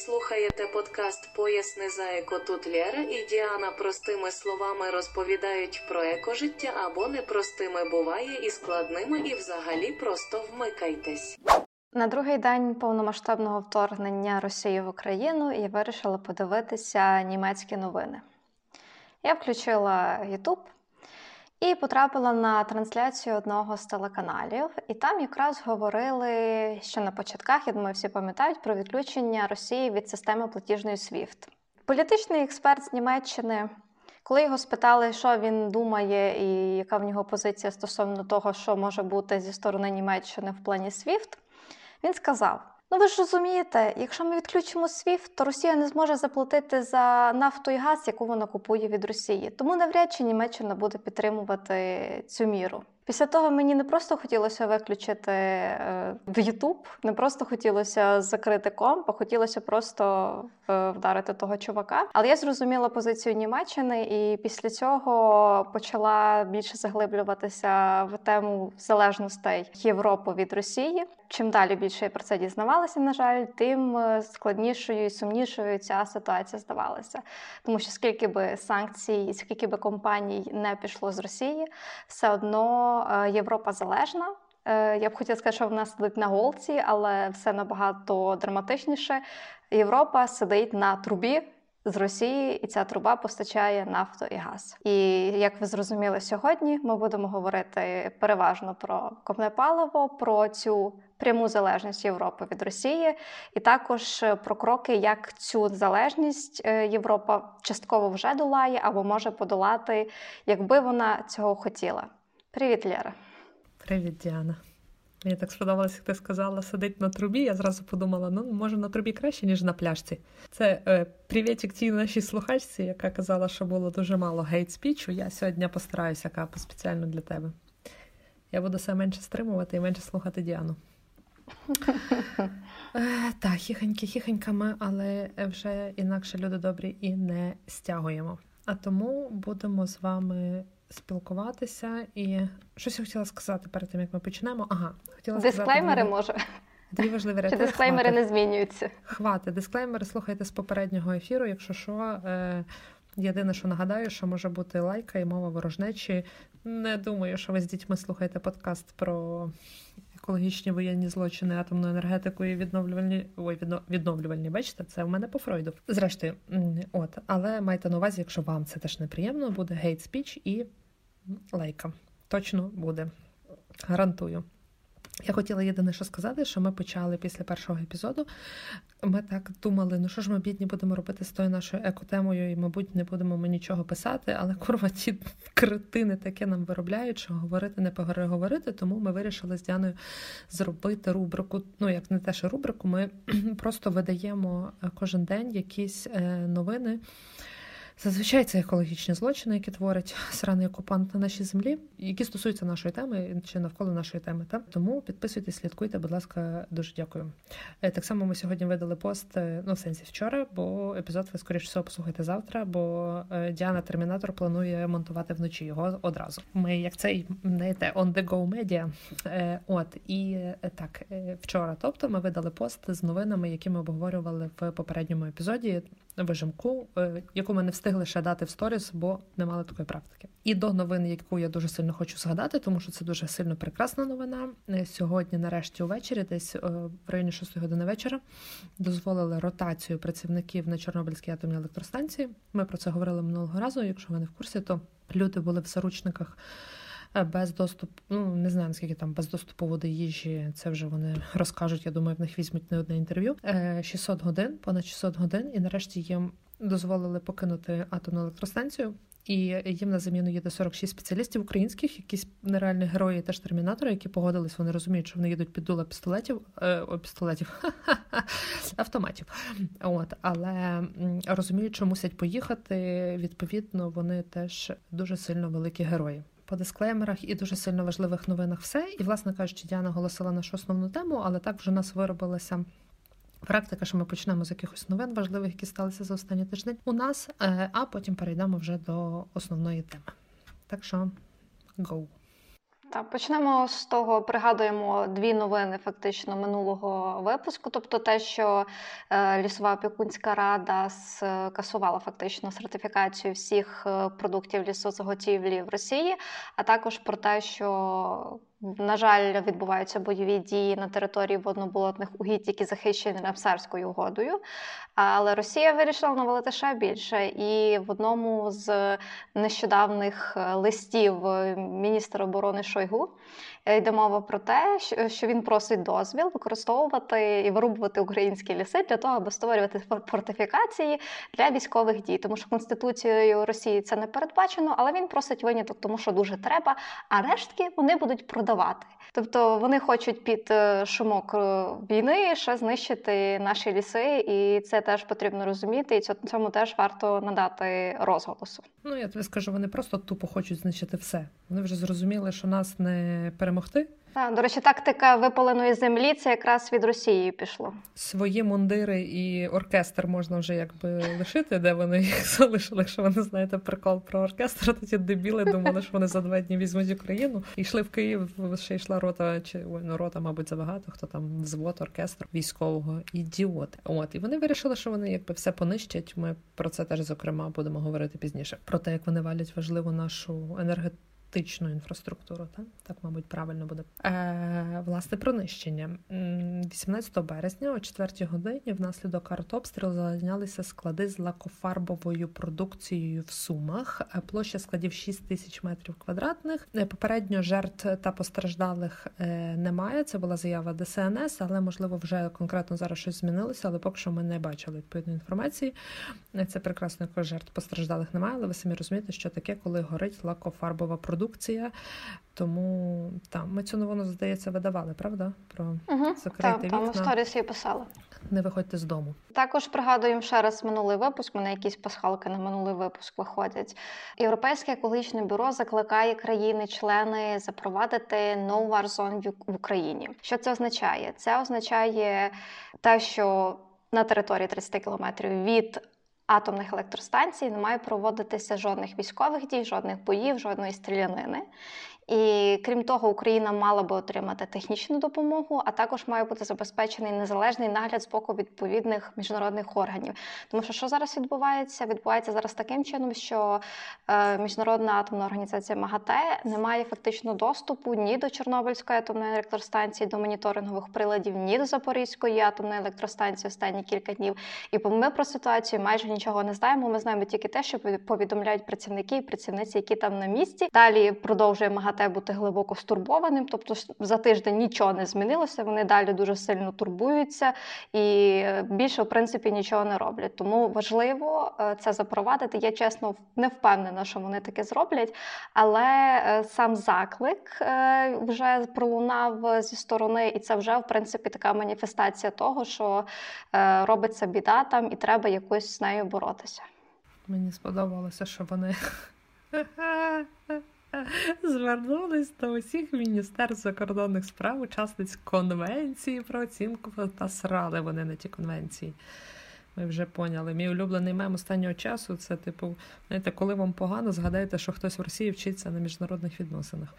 слухаєте подкаст Поясни за еко тут Лєра і Діана простими словами розповідають про екожиття або непростими буває і складними, і взагалі просто вмикайтесь. На другий день повномасштабного вторгнення Росії в Україну я вирішила подивитися німецькі новини. Я включила YouTube і потрапила на трансляцію одного з телеканалів, і там якраз говорили ще на початках, я думаю, всі пам'ятають про відключення Росії від системи платіжної SWIFT. Політичний експерт з Німеччини, коли його спитали, що він думає, і яка в нього позиція стосовно того, що може бути зі сторони Німеччини в плані SWIFT, він сказав: Ну ви ж розумієте, якщо ми відключимо SWIFT, то Росія не зможе заплатити за нафту і газ, яку вона купує від Росії. Тому навряд чи Німеччина буде підтримувати цю міру. Після того мені не просто хотілося виключити е, в YouTube, не просто хотілося закрити комп, а хотілося просто е, вдарити того чувака. Але я зрозуміла позицію Німеччини, і після цього почала більше заглиблюватися в тему залежностей Європи від Росії. Чим далі більше я про це дізнавалася, на жаль, тим е, складнішою і сумнішою ця ситуація здавалася. Тому що скільки би санкцій, скільки би компаній не пішло з Росії, все одно. Е, Європа залежна. Е, я б хотіла сказати, що вона сидить на голці, але все набагато драматичніше. Європа сидить на трубі з Росії, і ця труба постачає нафту і газ. І як ви зрозуміли сьогодні, ми будемо говорити переважно про ковне паливо, про цю пряму залежність Європи від Росії, і також про кроки, як цю залежність е, Європа частково вже долає або може подолати, якби вона цього хотіла. Привіт, Лєра. Привіт, Діана. Мені так сподобалося, як ти сказала, сидить на трубі. Я зразу подумала, ну може на трубі краще, ніж на пляжці. Це е, привітик тій нашій слухачці, яка казала, що було дуже мало гейт-спічу. Я сьогодні постараюся капу спеціально для тебе. Я буду все менше стримувати і менше слухати Діану. Е, так, хіхеньки, хіхеньками, але вже інакше люди добрі і не стягуємо. А тому будемо з вами спілкуватися. І щось я хотіла сказати перед тим, як ми почнемо. Ага, хотіла дисклеймери сказати, може. Дві важливі речі. Чи дисклеймери Хвати. не змінюються? Хвати. Дисклеймери слухайте з попереднього ефіру, якщо що. Е- Єдине, що нагадаю, що може бути лайка і мова ворожнечі. Не думаю, що ви з дітьми слухаєте подкаст про екологічні воєнні злочини, атомну енергетику і відновлювальні ой, відновлювальні. Бачите, це в мене по Фройду. Зрештою, от, але майте на увазі, якщо вам це теж неприємно, буде гейт спіч і лайка. Точно буде. Гарантую. Я хотіла єдине, що сказати, що ми почали після першого епізоду. Ми так думали, ну що ж ми бідні будемо робити з тою нашою екотемою, і, мабуть, не будемо ми нічого писати, але курва, ті критини таке нам виробляють, що говорити не поговорити, тому ми вирішили з Діаною зробити рубрику. Ну, як не те, що рубрику, ми просто видаємо кожен день якісь е, новини. Зазвичай це екологічні злочини, які творить сраний окупант на нашій землі, які стосуються нашої теми чи навколо нашої теми. Та тому підписуйтесь, слідкуйте, будь ласка, дуже дякую. Е, так само ми сьогодні видали пост е, ну в сенсі вчора, бо епізод ви скоріш всього послухайте завтра. Бо е, Діана Термінатор планує монтувати вночі його одразу. Ми як цей знаєте, on the go media. От і так вчора. Тобто ми видали пост з новинами, які ми обговорювали в попередньому епізоді вижимку, яку ми не встигли встигли ще дати в сторіс, бо не мали такої практики. І до новини, яку я дуже сильно хочу згадати, тому що це дуже сильно прекрасна новина. Е, сьогодні, нарешті, увечері, десь е, в районі 6 години вечора, дозволили ротацію працівників на Чорнобильській атомній електростанції. Ми про це говорили минулого разу. Якщо ви не в курсі, то люди були в заручниках. Е, без доступу, ну не знаю наскільки там без доступу води їжі. Це вже вони розкажуть. Я думаю, в них візьмуть не одне інтерв'ю. 600 годин, понад 600 годин, і нарешті їм дозволили покинути атомну електростанцію. І їм на заміну їде 46 спеціалістів українських, якісь нереальні герої, теж термінатори, які погодились. Вони розуміють, що вони їдуть під дула пістолетів е, пістолетів автоматів. От але розуміють, що мусять поїхати. Відповідно, вони теж дуже сильно великі герої. По дисклеймерах і дуже сильно важливих новинах все. І, власне кажучи, Діана наголосила нашу основну тему, але так вже у нас виробилася Практика, що ми почнемо з якихось новин важливих, які сталися за останній тиждень у нас, е, а потім перейдемо вже до основної теми. Так що go. Так, почнемо з того, пригадуємо дві новини фактично минулого випуску. Тобто, те, що е, лісова опікунська рада скасувала фактично сертифікацію всіх е, продуктів лісозаготівлі в Росії, а також про те, що на жаль, відбуваються бойові дії на території водноболотних угідь, які захищені Рапсарською угодою. Але Росія вирішила навалити ще більше. І в одному з нещодавних е, листів е, міністра оборони Шойгу йде мова про те, що він просить дозвіл використовувати і вирубувати українські ліси для того, аби створювати фортифікації для військових дій. Тому що Конституцією Росії це не передбачено, але він просить виняток, тому що дуже треба. А рештки вони будуть продавати. Тобто вони хочуть під шумок війни ще знищити наші ліси, і це теж потрібно розуміти, і цьому теж варто надати розголосу. Ну я тобі скажу, вони просто тупо хочуть знищити все. Вони вже зрозуміли, що нас не перемогти. Так, до речі, тактика випаленої землі це якраз від Росії пішло. Свої мундири і оркестр можна вже якби лишити, де вони їх залишили. Якщо ви не знаєте прикол про оркестр, то ті дебіли думали, що вони за два дні візьмуть Україну. І йшли в Київ, ще йшла рота, чи ой, ну рота, мабуть, забагато, хто там взвод оркестру військового ідіоти. От і вони вирішили, що вони якби все понищать. Ми про це теж зокрема будемо говорити пізніше. Про те, як вони валять важливу нашу енергетику критичну інфраструктуру. Так, так мабуть, правильно буде. Е, Власне, про нищення. 18 березня, о 4 годині, внаслідок артобстрілу зайнялися склади з лакофарбовою продукцією в Сумах. Е, площа складів 6 тисяч метрів квадратних. Е, попередньо жертв та постраждалих е, немає. Це була заява ДСНС, але можливо вже конкретно зараз щось змінилося, але поки що ми не бачили відповідної інформації. Це прекрасно, якщо жертв постраждалих немає, але ви самі розумієте, що таке, коли горить лакофарбова продукція продукція. Тому там ми цю новину, здається, видавали, правда? Про угу, закрити вікна. Там сторісі писали. Не виходьте з дому. Також пригадуємо ще раз минулий випуск. Мене якісь пасхалки на минулий випуск виходять. Європейське екологічне бюро закликає країни-члени запровадити no war zone в Україні. Що це означає? Це означає те, що на території 30 кілометрів від атомних електростанцій не має проводитися жодних військових дій, жодних боїв, жодної стрілянини. І крім того, Україна мала би отримати технічну допомогу, а також має бути забезпечений незалежний нагляд з боку відповідних міжнародних органів. Тому що що зараз відбувається? Відбувається зараз таким чином, що е, міжнародна атомна організація МАГАТЕ не має фактично доступу ні до Чорнобильської атомної електростанції, до моніторингових приладів, ні до Запорізької атомної електростанції останні кілька днів. І ми про ситуацію майже нічого не знаємо. Ми знаємо тільки те, що повідомляють працівники і працівниці, які там на місці. Далі продовжує МАГАТЕ те бути глибоко стурбованим. Тобто за тиждень нічого не змінилося. Вони далі дуже сильно турбуються і більше в принципі нічого не роблять. Тому важливо е, це запровадити. Я чесно не впевнена, що вони таке зроблять, але е, сам заклик е, вже пролунав зі сторони, і це вже в принципі така маніфестація того, що робиться біда там, і треба якось з нею боротися. Мені сподобалося, що вони Звернулись до усіх міністерств закордонних справ, учасниць конвенції про оцінку та срали вони на ті конвенції. Ми вже поняли. Мій улюблений мем останнього часу це, типу, знаєте, коли вам погано, згадайте, що хтось в Росії вчиться на міжнародних відносинах.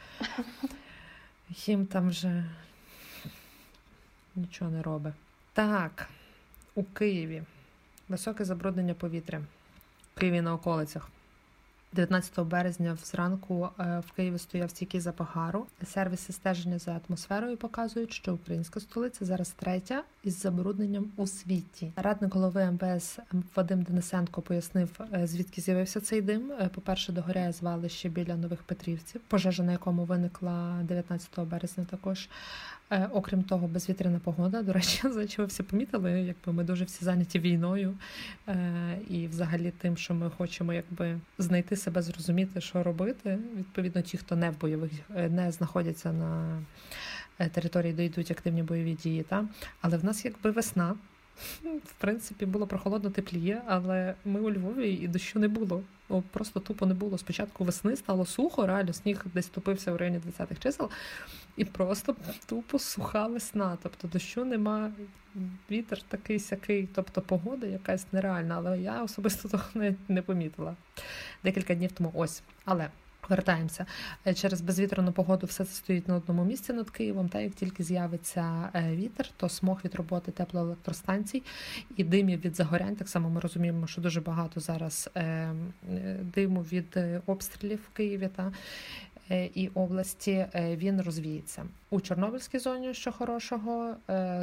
Їм там вже нічого не робить. Так, у Києві високе забруднення повітря. В Києві на околицях. 19 березня зранку е, в Києві стояв стійкий запах гару. Сервіси стеження за атмосферою показують, що українська столиця зараз третя із забрудненням у світі. Радник голови МВС Вадим Денисенко пояснив, е, звідки з'явився цей дим. Е, По перше, догоряє звалище біля нових Петрівців, пожежа на якому виникла 19 березня. Також окрім того, безвітряна погода. До речі, за чого всі помітили, якби ми дуже всі зайняті війною е, і, взагалі, тим, що ми хочемо якби знайти себе, зрозуміти, що робити. Відповідно, ті, хто не в бойових е, не знаходяться на території, де йдуть активні бойові дії. Та? Але в нас якби весна. В принципі, було прохолодно тепліє, але ми у Львові і дощу не було. Ну, Просто тупо не було. Спочатку весни стало сухо, реально сніг десь топився в районі 20-х чисел, і просто тупо суха весна. Тобто дощу нема, вітер такий сякий, тобто погода якась нереальна, але я особисто того не, не помітила декілька днів тому. Ось. Але Вертаємося е, через безвітряну погоду, все це стоїть на одному місці над Києвом. Та як тільки з'явиться е, вітер, то смог від роботи теплоелектростанцій і димів від загорянь. Так само ми розуміємо, що дуже багато зараз е, диму від обстрілів в Києві та і області він розвіється у Чорнобильській зоні. Що хорошого,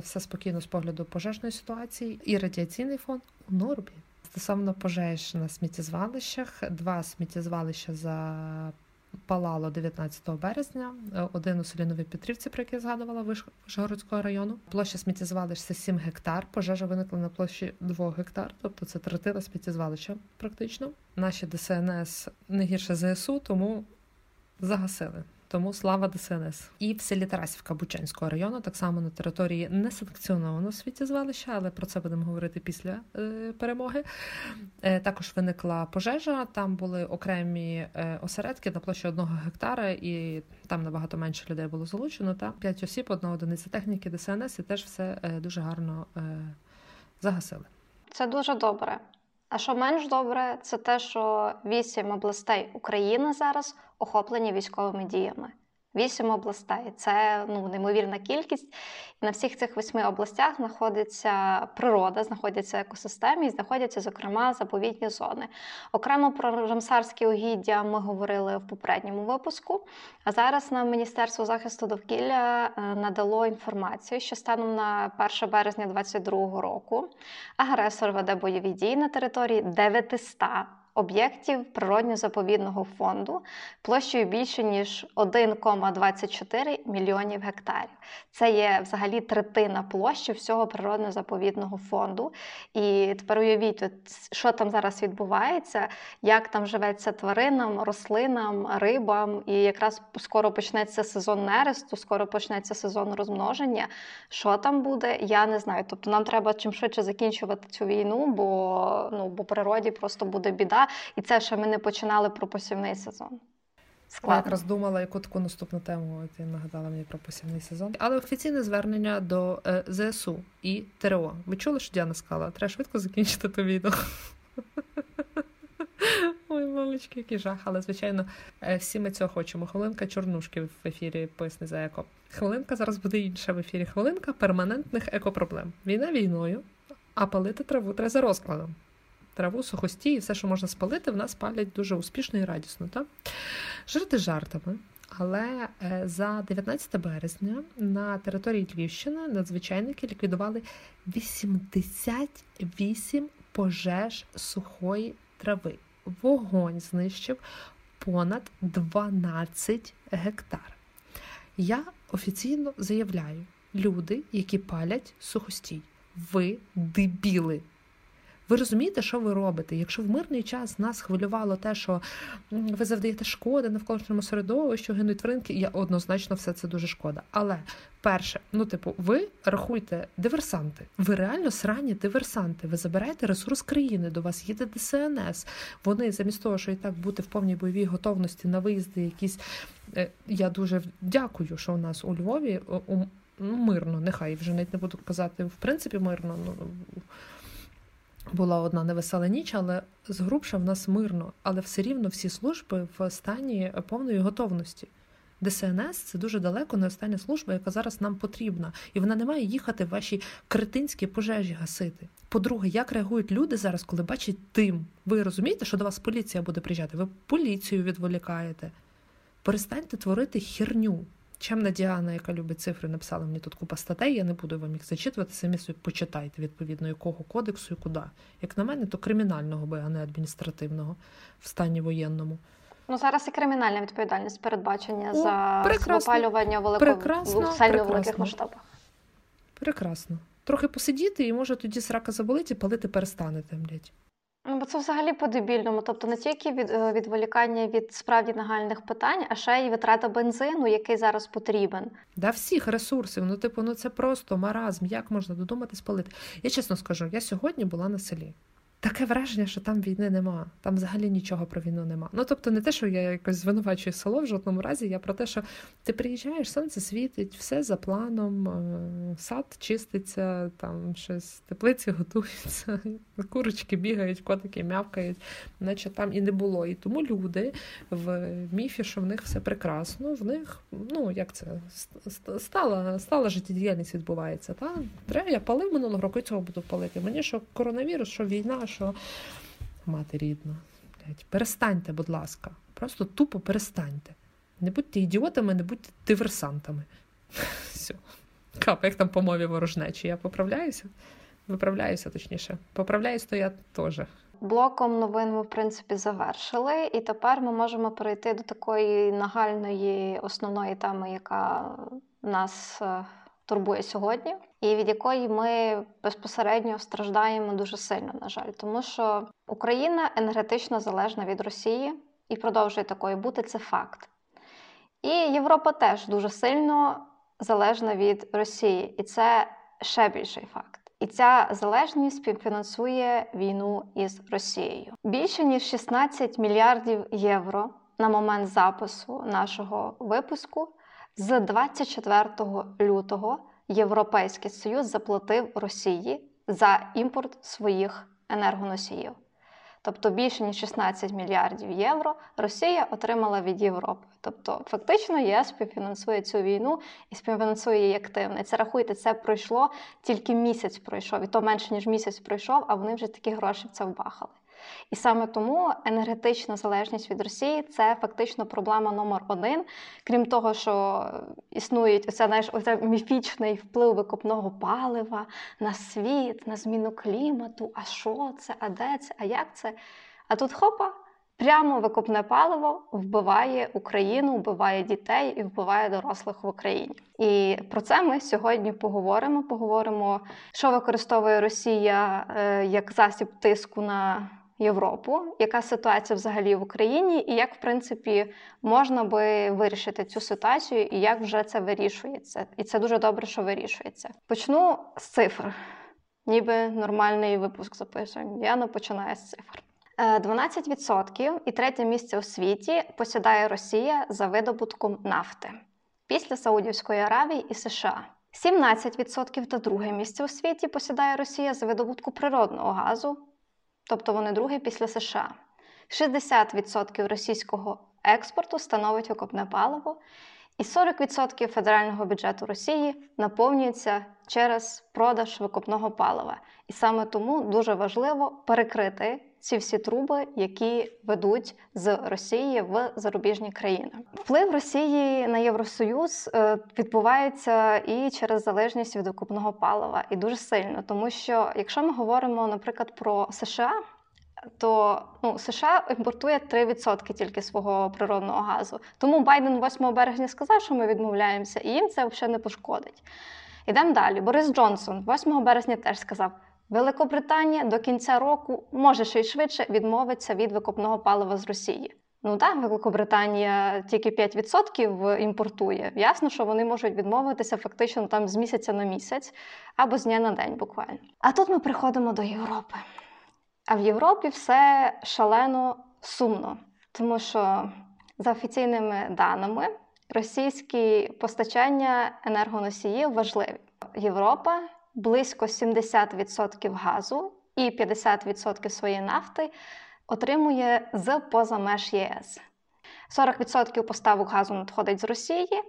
все спокійно з погляду пожежної ситуації, і радіаційний фон у нормі. Стосовно пожеж на сміттєзвалищах, два сміттєзвалища запалало 19 березня, один у селі Новій Петрівці, про який я згадувала Вишгородського району. Площа сміттєзвалищ це 7 гектар. Пожежа виникла на площі 2 гектар, тобто це третина сміттєзвалища практично. Наші ДСНС не гірше ЗСУ, тому загасили. Тому слава ДСНС. І в селі Тарасівка Бучанського району, так само на території несанкціонованого звалища, але про це будемо говорити після е, перемоги. Е, також виникла пожежа. Там були окремі е, осередки на площі одного гектара, і там набагато менше людей було залучено. Та п'ять осіб, одна одиниця техніки ДСНС, і теж все е, дуже гарно е, загасили. Це дуже добре. А що менш добре, це те, що вісім областей України зараз охоплені військовими діями. Вісім областей це ну неймовірна кількість. І на всіх цих восьми областях знаходиться природа, знаходяться екосистеми і знаходяться, зокрема, заповідні зони. Окремо про Рамсарські угіддя ми говорили в попередньому випуску. А зараз нам Міністерство захисту довкілля е, надало інформацію, що станом на 1 березня 2022 року агресор веде бойові дії на території 900 об'єктів природньо-заповідного фонду площею більше ніж 1,24 мільйонів гектарів. Це є взагалі третина площі всього природно-заповідного фонду. І тепер уявіть, що там зараз відбувається, як там живеться тваринам, рослинам, рибам. І якраз скоро почнеться сезон нересту, скоро почнеться сезон розмноження. Що там буде, я не знаю. Тобто нам треба чим швидше закінчувати цю війну, бо ну бо природі просто буде біда. І це ще ми не починали про посівний сезон. Складно. Я якраз думала, яку таку наступну тему ти нагадала мені про посівний сезон. Але офіційне звернення до е, ЗСУ і ТРО. Ви чули, що Діана сказала? Треба швидко закінчити ту війну. Ой, мамочки, який жах, але звичайно, е, всі ми цього хочемо. Хвилинка чорнушки в ефірі поясни за еко. Хвилинка зараз буде інша в ефірі. Хвилинка перманентних екопроблем. Війна війною, а палити траву треба за розкладом траву, сухості і все, що можна спалити, в нас палять дуже успішно і радісно. Так? Жарти жартами. Але е, за 19 березня на території Львівщини надзвичайники ліквідували 88 пожеж сухої трави. Вогонь знищив понад 12 гектар. Я офіційно заявляю: люди, які палять сухостій, ви дебіли. Ви розумієте, що ви робите? Якщо в мирний час нас хвилювало те, що ви завдаєте шкоди навколишньому середовищу, гинуть тваринки, я однозначно все це дуже шкода. Але перше, ну типу, ви рахуйте диверсанти. Ви реально срані диверсанти. Ви забираєте ресурс країни, до вас їде ДСНС. Вони замість того, що і так бути в повній бойовій готовності на виїзди, якісь е, я дуже дякую, що у нас у Львові ну, мирно, нехай вже навіть не буду казати в принципі мирно. ну була одна невесела ніч, але згрубша в нас мирно, але все рівно всі служби в стані повної готовності. ДСНС це дуже далеко не остання служба, яка зараз нам потрібна, і вона не має їхати в ваші кретинські пожежі гасити. По-друге, як реагують люди зараз, коли бачать дим? Ви розумієте, що до вас поліція буде приїжджати? Ви поліцію відволікаєте. Перестаньте творити херню. Чемна Діана, яка любить цифри, написала мені тут купа статей, я не буду вам їх зачитувати, самі собі почитайте, відповідно, якого кодексу і куди. Як на мене, то кримінального би, а не адміністративного в стані воєнному. Ну зараз і кримінальна відповідальність передбачення О, за випалювання великих великих масштабах. Прекрасно. Трохи посидіти, і може тоді срака заболить і палити перестанете, блядь. Ну, бо це взагалі по-дебільному. Тобто не тільки від е, відволікання від справді нагальних питань, а ще й витрата бензину, який зараз потрібен. Да, всіх ресурсів. Ну, типу, ну це просто маразм. Як можна додумати спалити? Я чесно скажу, я сьогодні була на селі. Таке враження, що там війни нема, там взагалі нічого про війну нема. Ну тобто, не те, що я якось звинувачую село в жодному разі, я про те, що ти приїжджаєш, сонце світить, все за планом, е, сад чиститься, там щось теплиці готуються, курочки бігають, котики м'явкають, наче там і не було. І тому люди в міфі, що в них все прекрасно, в них, ну як це, стала стала життєдіяльність відбувається. Та? Треба, я палив минулого року і цього буду палити. Мені що коронавірус, що війна що мати рідна. Перестаньте, будь ласка. Просто тупо перестаньте. Не будьте ідіотами, не будьте диверсантами. Все. Кап, як там по мові ворожнечі? Я поправляюся? Виправляюся, точніше. Поправляюсь, то я теж. Блоком новин ми, в принципі, завершили, і тепер ми можемо перейти до такої нагальної основної теми, яка нас е, турбує сьогодні, і від якої ми безпосередньо страждаємо дуже сильно, на жаль, тому що Україна енергетично залежна від Росії і продовжує такою бути це факт. І Європа теж дуже сильно залежна від Росії, і це ще більший факт. І ця залежність співфінансує війну із Росією. Більше ніж 16 мільярдів євро на момент запису нашого випуску з 24 лютого Європейський Союз заплатив Росії за імпорт своїх енергоносіїв. Тобто більше ніж 16 мільярдів євро Росія отримала від Європи. Тобто, фактично, ЄС співфінансує цю війну і співфінансує її активно. І це рахуйте, це пройшло тільки місяць пройшов, і то менше ніж місяць пройшов, а вони вже такі гроші в це вбахали. І саме тому енергетична залежність від Росії це фактично проблема номер один. Крім того, що існують оце, знаєш, оце міфічний вплив викопного палива на світ, на зміну клімату. А що це? А де це? А як це? А тут хопа. Прямо викопне паливо вбиває Україну, вбиває дітей і вбиває дорослих в Україні. І про це ми сьогодні поговоримо. Поговоримо, що використовує Росія е, як засіб тиску на Європу, яка ситуація взагалі в Україні, і як в принципі можна би вирішити цю ситуацію, і як вже це вирішується. І це дуже добре, що вирішується. Почну з цифр, ніби нормальний випуск записуємо. Я не починаю з цифр. 12% е, і третє місце у світі посідає Росія за видобутком нафти після Саудівської Аравії і США. 17% та друге місце у світі посідає Росія за видобутку природного газу тобто вони другі після США. 60% російського експорту становить викопне паливо, і 40% федерального бюджету Росії наповнюється через продаж викопного палива. І саме тому дуже важливо перекрити ці всі труби, які ведуть з Росії в зарубіжні країни. Вплив Росії на Євросоюз е, відбувається і через залежність від викупного палива, і дуже сильно, тому що якщо ми говоримо, наприклад, про США. То ну, США імпортує 3% тільки свого природного газу. Тому Байден 8 березня сказав, що ми відмовляємося, і їм це взагалі не пошкодить. Ідемо далі. Борис Джонсон 8 березня теж сказав: Великобританія до кінця року може ще й швидше відмовиться від викопного палива з Росії. Ну так, Великобританія тільки 5% імпортує. Ясно, що вони можуть відмовитися фактично там з місяця на місяць або з дня на день буквально. А тут ми приходимо до Європи. А в Європі все шалено сумно, тому що за офіційними даними російські постачання енергоносіїв важливі. Європа близько 70% газу і 50% своєї нафти отримує з поза меж ЄС. 40% поставок газу надходить з Росії,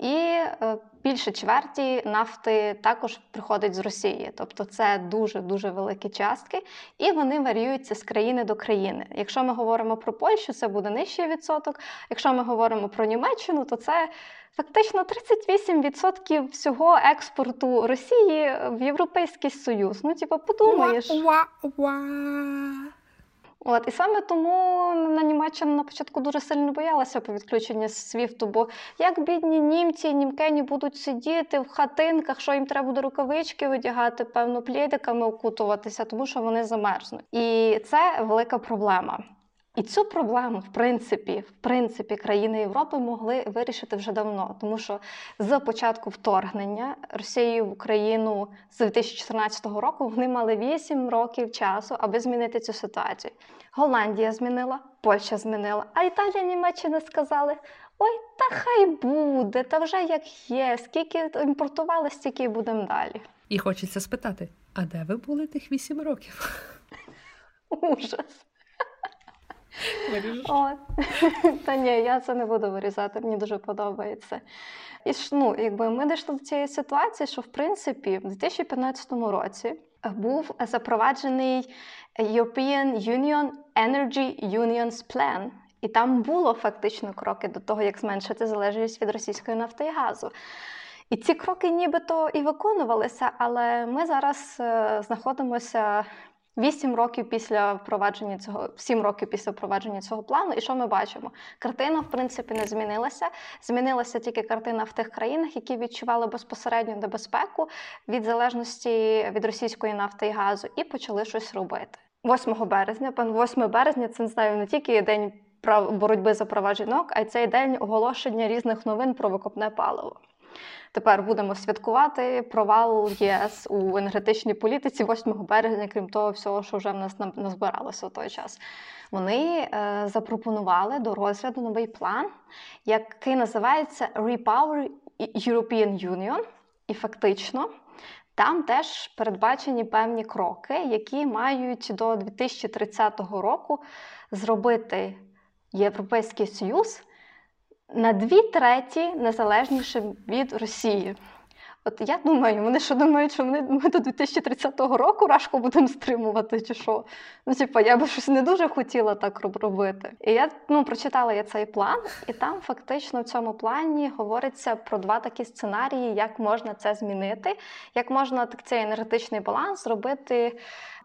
і е, більше чверті нафти також приходить з Росії. Тобто це дуже-дуже великі частки, і вони варіюються з країни до країни. Якщо ми говоримо про Польщу, це буде нижчий відсоток. Якщо ми говоримо про Німеччину, то це фактично 38% всього експорту Росії в Європейський Союз. Ну, типу, подумаєш. От і саме тому на Німеччина на початку дуже сильно боялася по відключенню свіфту, бо як бідні німці, німкені будуть сидіти в хатинках, що їм треба буде рукавички одягати, певно, плідиками окутуватися, тому що вони замерзнуть. І це велика проблема. І цю проблему, в принципі, в принципі, країни Європи могли вирішити вже давно, тому що з початку вторгнення Росії в Україну з 2014 року вони мали 8 років часу, аби змінити цю ситуацію. Голландія змінила, Польща змінила, а Італія, Німеччина сказали: ой, та хай буде, та вже як є, скільки імпортували, стільки і будемо далі. І хочеться спитати: а де ви були тих 8 років? Ужас. От. Та ні, я це не буду вирізати, мені дуже подобається. І ну, якби ми дійшли до цієї ситуації, що в принципі в 2015 році був запроваджений European Union Energy Unions Plan. І там було фактично кроки до того, як зменшити залежність від російської нафти і газу. І ці кроки нібито і виконувалися, але ми зараз е, знаходимося Вісім років після впровадження цього, сім років після впровадження цього плану, і що ми бачимо? Картина, в принципі, не змінилася. Змінилася тільки картина в тих країнах, які відчували безпосередню небезпеку від залежності від російської нафти і газу, і почали щось робити. 8 березня, 8 березня, це не знаю, не тільки день боротьби за права жінок, а й цей день оголошення різних новин про викопне паливо. Тепер будемо святкувати провал ЄС у енергетичній політиці 8 березня, крім того, всього, що вже в нас назбиралося в той час. Вони е, запропонували до розгляду новий план, який називається Repower European Union. І фактично там теж передбачені певні кроки, які мають до 2030 року зробити Європейський Союз на дві треті незалежнішим від Росії. От я думаю, вони що думають, що вони ми до 2030 року рашку будемо стримувати, чи що? Ну, типу, я би щось не дуже хотіла так робити. І я ну, прочитала я цей план, і там фактично в цьому плані говориться про два такі сценарії, як можна це змінити, як можна так цей енергетичний баланс зробити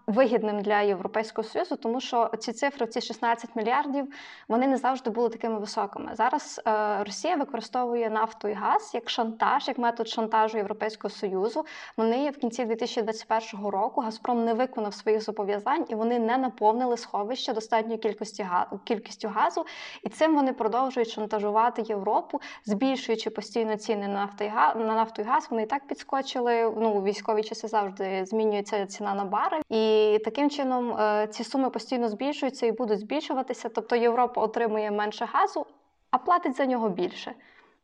вигідним для Європейського союзу, тому що ці цифри, ці 16 мільярдів, вони не завжди були такими високими. Зараз е, Росія використовує нафту і газ як шантаж, як метод шантажу Європейського союзу. Вони в кінці 2021 року Газпром не виконав своїх зобов'язань і вони не наповнили сховище достатньою кількості кількістю газу, і цим вони продовжують шантажувати Європу, збільшуючи постійно ціни на нафту і газ на нафту і газ. Вони і так підскочили. Ну у військові часи завжди змінюється ціна на барель. І таким чином е, ці суми постійно збільшуються і будуть збільшуватися. Тобто Європа отримує менше газу, а платить за нього більше.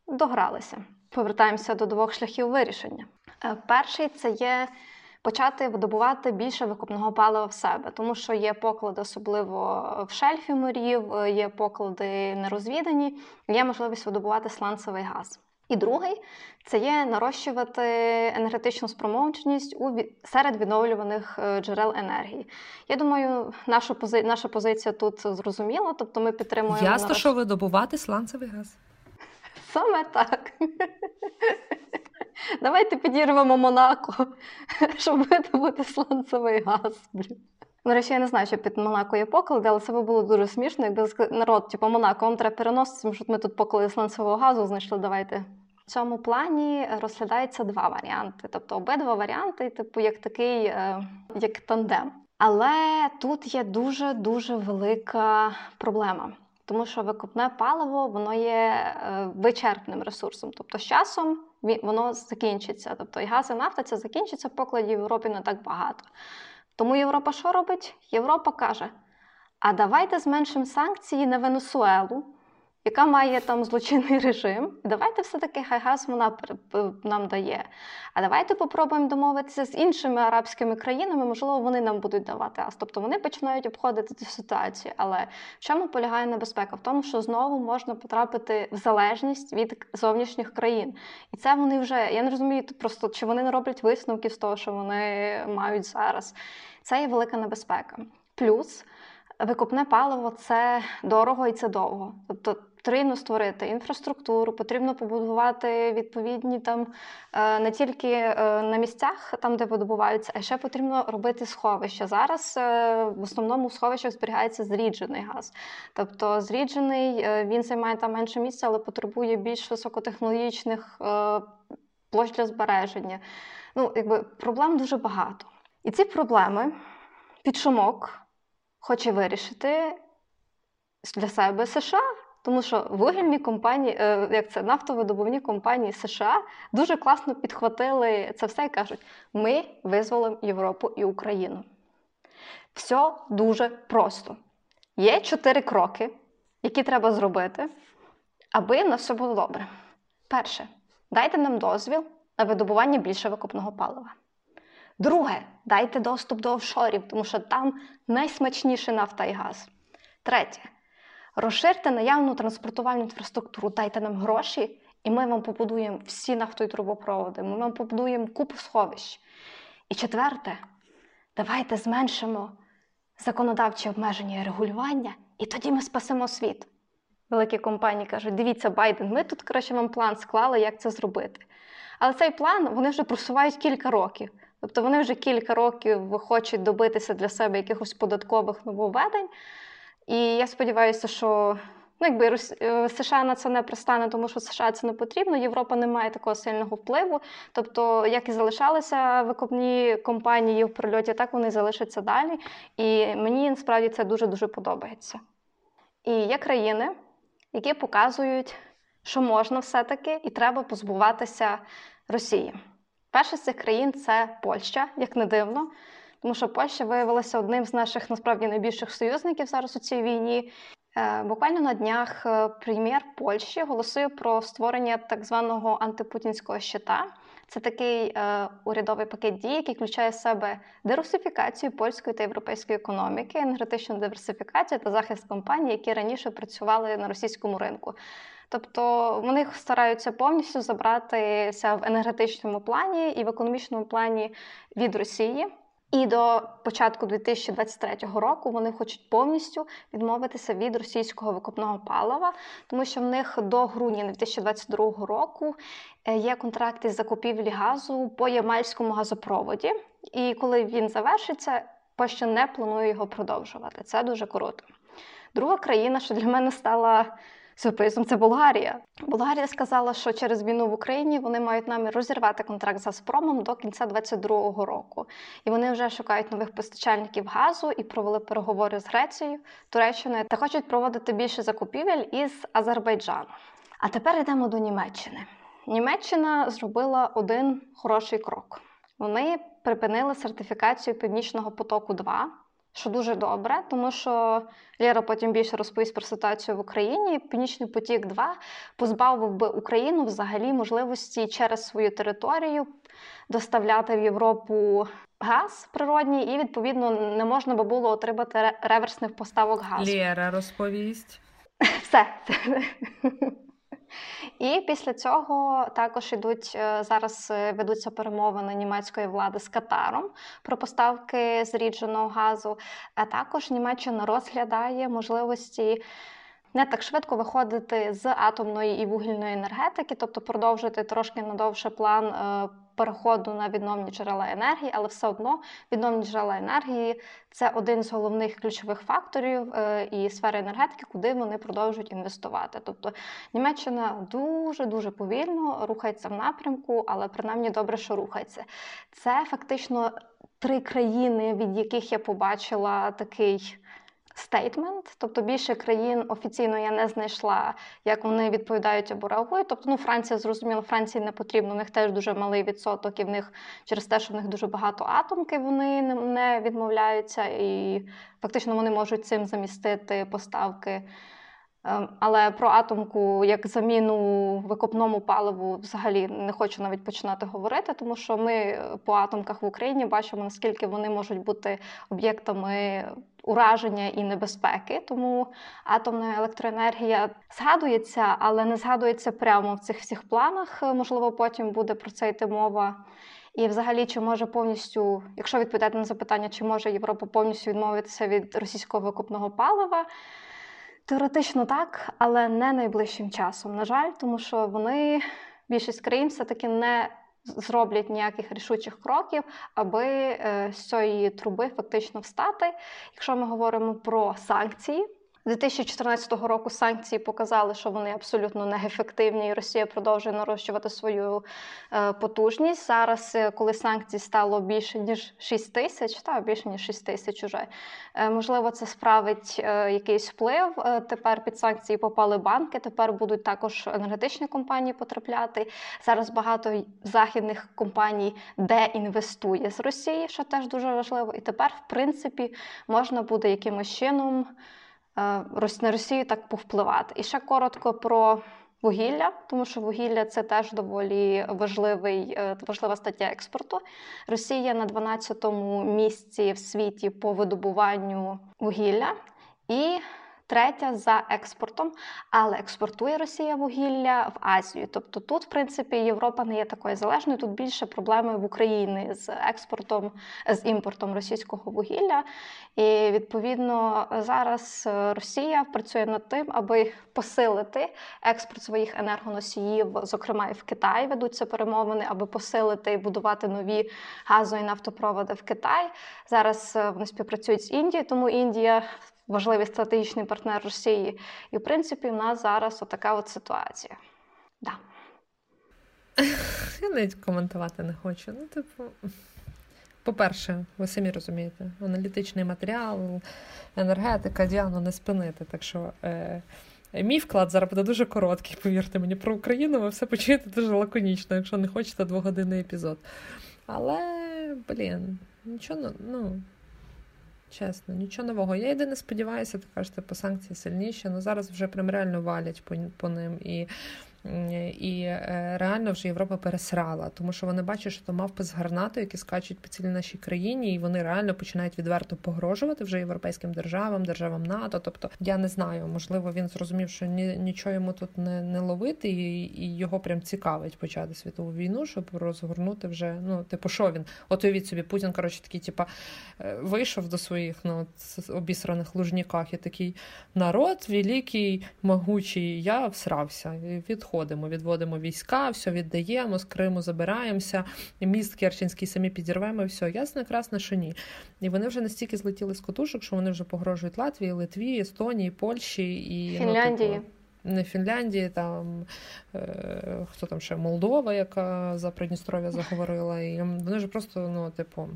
Догралися. Повертаємося до двох шляхів вирішення. Е, перший це є почати видобувати більше викопного палива в себе, тому що є поклади, особливо в шельфі морів, е, є поклади нерозвідані, є можливість видобувати сланцевий газ. І другий це є нарощувати енергетичну спроможність у серед відновлюваних е, джерел енергії. Я думаю, наша пози... наша позиція тут зрозуміла, тобто ми підтримуємо ясно, нарощ... що видобувати сланцевий газ. Саме так. Давайте підірвемо Монако, щоб видобути сланцевий газ. До речі, я не знаю, що під Монако є поклади, але це би було дуже смішно, якби народ, типу Монако, вам треба переносити, щоб ми тут поклади сланцевого газу знайшли. Давайте цьому плані розглядається два варіанти. Тобто обидва варіанти, типу, як такий, е, як тандем. Але тут є дуже-дуже велика проблема, тому що викопне паливо воно є е, вичерпним ресурсом. Тобто, з часом воно закінчиться. Тобто і газ і нафта це закінчиться, покладів в Європі не так багато. Тому Європа що робить? Європа каже: а давайте зменшимо санкції на Венесуелу яка має там злочинний режим. Давайте все-таки хай газ вона нам дає. А давайте попробуємо домовитися з іншими арабськими країнами, можливо, вони нам будуть давати газ. Тобто вони починають обходити цю ситуацію. Але в чому полягає небезпека? В тому, що знову можна потрапити в залежність від зовнішніх країн. І це вони вже, я не розумію, просто чи вони не роблять висновків з того, що вони мають зараз. Це є велика небезпека. Плюс. Викопне паливо це дорого і це довго. Тобто потрібно створити інфраструктуру, потрібно побудувати відповідні там е, не тільки е, на місцях, там де видобуваються, а ще потрібно робити сховища. Зараз е, в основному в сховищах зберігається зріджений газ. Тобто зріджений він займає там менше місця, але потребує більш високотехнологічних площ для збереження. Ну, якби проблем дуже багато. І ці проблеми під шумок хоче вирішити для себе США. Тому що вугільні компанії, е, як це нафтовидобувні компанії США дуже класно підхватили це все і кажуть: ми визволимо Європу і Україну. Все дуже просто. Є чотири кроки, які треба зробити, аби на все було добре. Перше, дайте нам дозвіл на видобування більше викопного палива. Друге, дайте доступ до офшорів, тому що там найсмачніше нафта і газ. Третє. Розширте наявну транспортувальну інфраструктуру, дайте нам гроші, і ми вам побудуємо всі нафтові трубопроводи, ми вам побудуємо купу сховищ. І четверте, давайте зменшимо законодавчі обмеження і регулювання, і тоді ми спасемо світ. Великі компанії кажуть: дивіться, Байден, ми тут коротше, вам план склали, як це зробити. Але цей план вони вже просувають кілька років. Тобто вони вже кілька років хочуть добитися для себе якихось податкових нововведень. І я сподіваюся, що ну, якби е, США на це не пристане, тому що США це не потрібно. Європа не має такого сильного впливу. Тобто, як і залишалися викопні компанії в прильоті, так вони залишаться далі. І мені насправді це дуже дуже подобається. І є країни, які показують, що можна все-таки і треба позбуватися Росії. Перша з цих країн це Польща, як не дивно тому що Польща виявилася одним з наших насправді найбільших союзників зараз у цій війні. Е, буквально на днях е, прем'єр Польщі голосив про створення так званого антипутінського щита. Це такий е, урядовий пакет дій, який включає в себе дерусифікацію польської та європейської економіки, енергетичну диверсифікацію та захист компаній, які раніше працювали на російському ринку. Тобто вони стараються повністю забратися в енергетичному плані і в економічному плані від Росії. І до початку 2023 року вони хочуть повністю відмовитися від російського викопного палива, тому що в них до грудня 2022 року е, є контракти з закупівлі газу по Ямальському газопроводі. І коли він завершиться, Польща не планує його продовжувати. Це дуже круто. Друга країна, що для мене стала сюрпризом це Болгарія. Болгарія сказала, що через війну в Україні вони мають намір розірвати контракт з Газпромом до кінця 2022 року. І вони вже шукають нових постачальників газу і провели переговори з Грецією, Туреччиною та хочуть проводити більше закупівель із Азербайджану. А тепер йдемо до Німеччини. Німеччина зробила один хороший крок. Вони припинили сертифікацію Північного потоку. 2 що дуже добре, тому що Лєра потім більше розповість про ситуацію в Україні. Північний потік 2 позбавив би Україну взагалі можливості через свою територію доставляти в Європу газ природній, і відповідно не можна би було отримати реверсних поставок газу. Лєра розповість. Все. І після цього також ідуть е, зараз е, ведуться перемовини німецької влади з Катаром про поставки зрідженого газу. А також Німеччина розглядає можливості. Не так швидко виходити з атомної і вугільної енергетики, тобто продовжити трошки надовше план е, переходу на відновні джерела енергії, але все одно відновні джерела енергії це один з головних ключових факторів е, і сфери енергетики, куди вони продовжують інвестувати. Тобто Німеччина дуже дуже повільно рухається в напрямку, але принаймні добре, що рухається. Це фактично три країни, від яких я побачила такий стейтмент, тобто більше країн офіційно я не знайшла, як вони відповідають або реагують. Тобто, ну Франція зрозуміло, Франції не потрібно. У них теж дуже малий відсоток, і в них через те, що в них дуже багато атомки, вони не відмовляються, і фактично вони можуть цим замістити поставки. Ем, але про атомку як заміну викопному паливу взагалі не хочу навіть починати говорити, тому що ми по атомках в Україні бачимо, наскільки вони можуть бути об'єктами ураження і небезпеки. Тому атомна електроенергія згадується, але не згадується прямо в цих всіх планах. Можливо, потім буде про це йти мова. І, взагалі, чи може повністю, якщо відповідати на запитання, чи може Європа повністю відмовитися від російського викупного палива? Теоретично так, але не найближчим часом. На жаль, тому що вони, більшість країн, все-таки не зроблять ніяких рішучих кроків, аби е, з цієї труби фактично встати. Якщо ми говоримо про санкції, 2014 року санкції показали, що вони абсолютно неефективні, і Росія продовжує нарощувати свою е, потужність. Зараз, е, коли санкцій стало більше ніж 6 тисяч, та більше ніж 6 тисяч уже е, можливо, це справить якийсь вплив. Тепер під санкції попали банки. Тепер будуть також енергетичні компанії потрапляти. Зараз багато західних компаній де інвестує з Росії, що теж дуже важливо. І тепер, в принципі, можна буде якимось чином. Е, на Росію так повпливати. І ще коротко про вугілля, тому що вугілля це теж доволі важливий, е, важлива стаття експорту. Росія на 12-му місці в світі по видобуванню вугілля. І третя за експортом, але експортує Росія вугілля в Азію. Тобто тут, в принципі, Європа не є такою залежною. Тут більше проблеми в Україні з експортом, з імпортом російського вугілля. І відповідно зараз Росія працює над тим, аби посилити експорт своїх енергоносіїв, зокрема і в Китай ведуться перемовини, аби посилити і будувати нові газові нафтопроводи в Китай. Зараз вони співпрацюють з Індією, тому Індія важливий стратегічний партнер Росії. І, в принципі, в нас зараз отака от ситуація. Да. Я навіть коментувати не хочу. Ну, типу, по-перше, ви самі розумієте, аналітичний матеріал, енергетика, Діану не спинити. Так що е, мій вклад зараз буде дуже короткий, повірте мені, про Україну ви все почуєте дуже лаконічно, якщо не хочете двогодинний епізод. Але, блін, нічого, ну. Чесно, нічого нового. Я єдине сподіваюся, ти кажеш, по санкції сильніші, але зараз вже прям реально валять по, по ним. І і е, реально вже Європа пересрала, тому що вони бачать, що то мавпи з гарнатою, які скачуть по цілій нашій країні, і вони реально починають відверто погрожувати вже європейським державам, державам НАТО. Тобто я не знаю, можливо, він зрозумів, що ні, нічого йому тут не не ловити, і і його прям цікавить почати світову війну, щоб розгорнути вже. Ну, типу, що він? От уявіть собі, Путін, коротше, такий, типа, е, вийшов до своїх ну, обісраних лужніках і такий народ великий, могучий, я всрався. від відходимо, відводимо війська, все віддаємо, з Криму забираємося, міст Керченський самі підірвемо, і все. Ясно, якраз на що ні. І вони вже настільки злетіли з котушок, що вони вже погрожують Латвії, Литві, Естонії, Польщі і Фінляндії. Ну, типу, не Фінляндії, там е, хто там ще Молдова, яка за Придністров'я заговорила, і вони вже просто, ну, типу.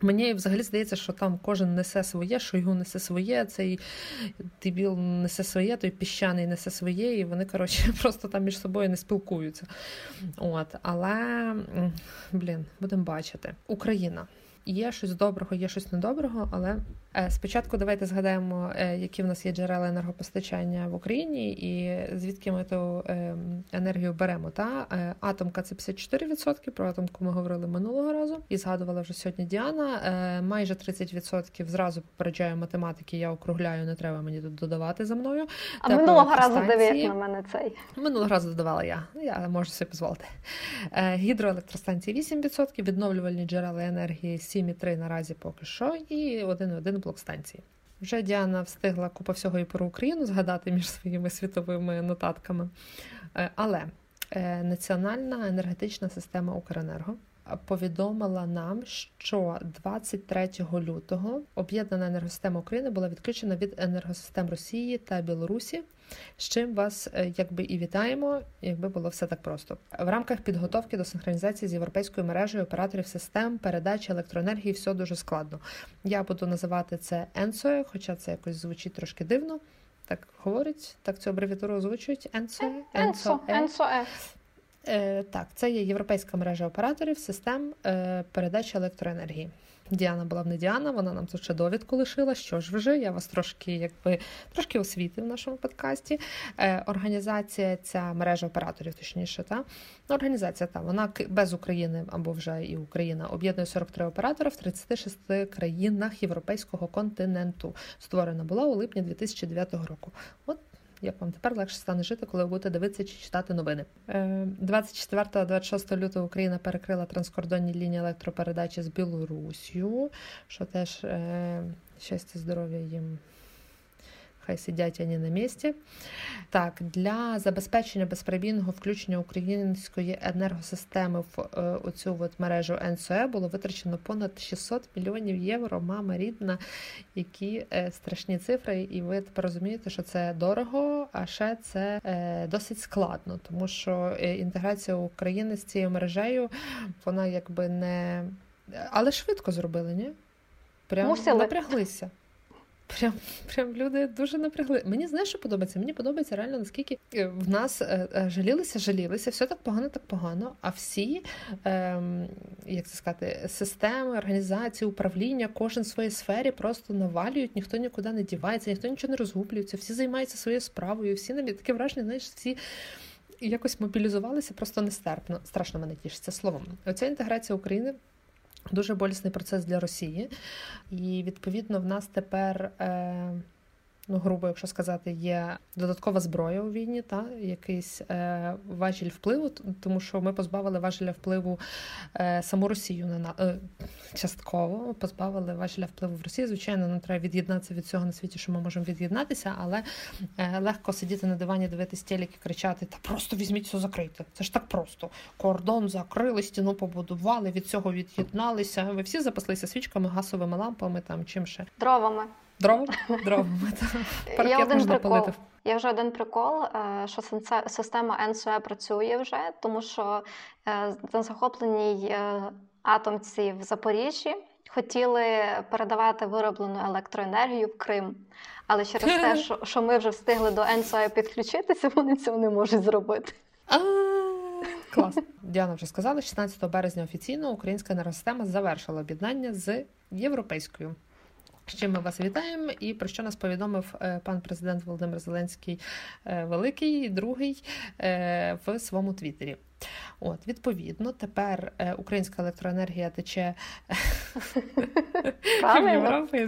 Мені взагалі здається, що там кожен несе своє, що його несе своє, цей дебіл несе своє, той піщаний несе своє, і вони, коротше, просто там між собою не спілкуються. От, Але, блін, будемо бачити. Україна. Є щось доброго, є щось недоброго, але спочатку давайте згадаємо, е, які в нас є джерела енергопостачання в Україні, і звідки ми ту е, енергію беремо. Та атомка це 54%, Про атомку ми говорили минулого разу і згадувала вже сьогодні Діана. Майже 30% зразу попереджаю математики. Я округляю, не треба мені тут додавати за мною. А минулого разу дев'ять на мене цей минулого разу додавала я. Я можу собі дозволити. Гідроелектростанції 8%, відновлювальні джерела енергії 7,3% наразі поки що, і 1,1 блок станції. Вже Діана встигла купа всього і про Україну згадати між своїми світовими нотатками. Е, але е, Національна енергетична система Укренерго повідомила нам, що 23 лютого об'єднана енергосистема України була відключена від енергосистем Росії та Білорусі. З чим вас е, якби і вітаємо, якби було все так просто в рамках підготовки до синхронізації з європейською мережею операторів систем передачі електроенергії. Все дуже складно. Я буду називати це ENSOE, хоча це якось звучить трошки дивно. Так говорять, так цю абревіатуру озвучують ENSOE. ENSOE. ENSOE. Е, так, це є європейська мережа операторів систем е, передачі електроенергії. Діана була в не Діана, вона нам тут ще довідку лишила. Що ж вже, я вас трошки якби трошки освітив в нашому подкасті. Е, Організація, ця мережа операторів, точніше, та організація та вона без України або вже і Україна об'єднує 43 оператора в 36 країнах європейського континенту. Створена була у липні 2009 року. От як вам тепер легше стане жити, коли ви будете дивитися чи читати новини? 24-26 е, лютого Україна перекрила транскордонні лінії електропередачі з Білорусію, що теж е, щастя, здоров'я їм. Хай сидять вони на місці. Так, для забезпечення безперебійного включення української енергосистеми в е, оцю от мережу НСОЕ було витрачено понад 600 мільйонів євро. Мама рідна, які е, страшні цифри, і ви тепер розумієте, що це дорого, а ще це е, досить складно, тому що інтеграція України з цією мережею, вона якби не але швидко зробили, ні? Прям Мусили. напряглися. Прям прям люди дуже напрягли. Мені знаєш, що подобається? Мені подобається реально, наскільки е, в нас е, е, жалілися, жалілися, все так погано, так погано. А всі, е, як це сказати, системи, організації, управління, кожен в своїй сфері просто навалюють, ніхто нікуди не дівається, ніхто нічого не розгублюється, всі займаються своєю справою, всі навіть таке враження, знаєш, всі. Якось мобілізувалися просто нестерпно. Страшно мене тішиться словом. Оця інтеграція України Дуже болісний процес для Росії, і відповідно в нас тепер. Е, ну, грубо, якщо сказати, є додаткова зброя у війні, та якийсь е, важіль впливу, тому що ми позбавили важеля впливу е, саму Росію на е, частково позбавили важеля впливу в Росії. Звичайно, нам треба від'єднатися від цього на світі, що ми можемо від'єднатися, але е, легко сидіти на дивані, дивитись телек і кричати: Та просто візьміть все закрити. Це ж так просто. Кордон закрили, стіну побудували, від цього від'єдналися. Ви всі запаслися свічками, гасовими лампами, там чим ще дровами. Дрова? Дровами. Є один прикол. Є вже один прикол, е, що система НСОЕ працює вже, тому що е, на захопленій е, атомці в Запоріжжі хотіли передавати вироблену електроенергію в Крим. Але через те, що що ми вже встигли до НСОЕ підключитися, вони цього не можуть зробити. Клас. Діана вже сказала, 16 березня офіційно українська енергосистема завершила об'єднання з європейською. З чим ми вас вітаємо, і про що нас повідомив е, пан президент Володимир Зеленський е, Великий, другий е, в своєму твіттері. От, Відповідно, тепер е, українська електроенергія тече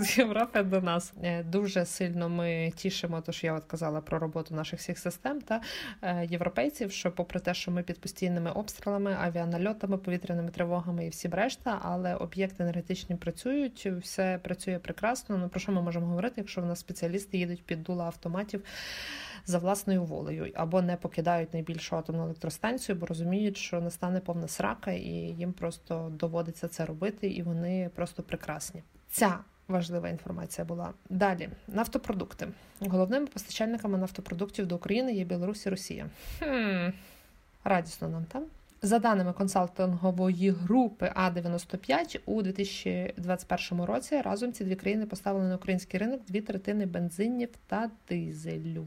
з Європи до нас. Е, дуже сильно ми тішимо, то що я от казала про роботу наших всіх систем та е, європейців, що, попри те, що ми під постійними обстрілами, авіанальотами, повітряними тривогами і всі решта, але об'єкти енергетичні працюють, все працює прекрасно. Ну про що ми можемо говорити, якщо в нас спеціалісти їдуть під дула автоматів? За власною волею або не покидають найбільшу атомну електростанцію, бо розуміють, що настане повна срака, і їм просто доводиться це робити, і вони просто прекрасні. Ця важлива інформація була далі. Нафтопродукти головними постачальниками нафтопродуктів до України є Білорусь і Росія. Хм. Радісно нам там. За даними консалтингової групи А 95 у 2021 році разом ці дві країни поставили на український ринок дві третини бензинів та дизелю.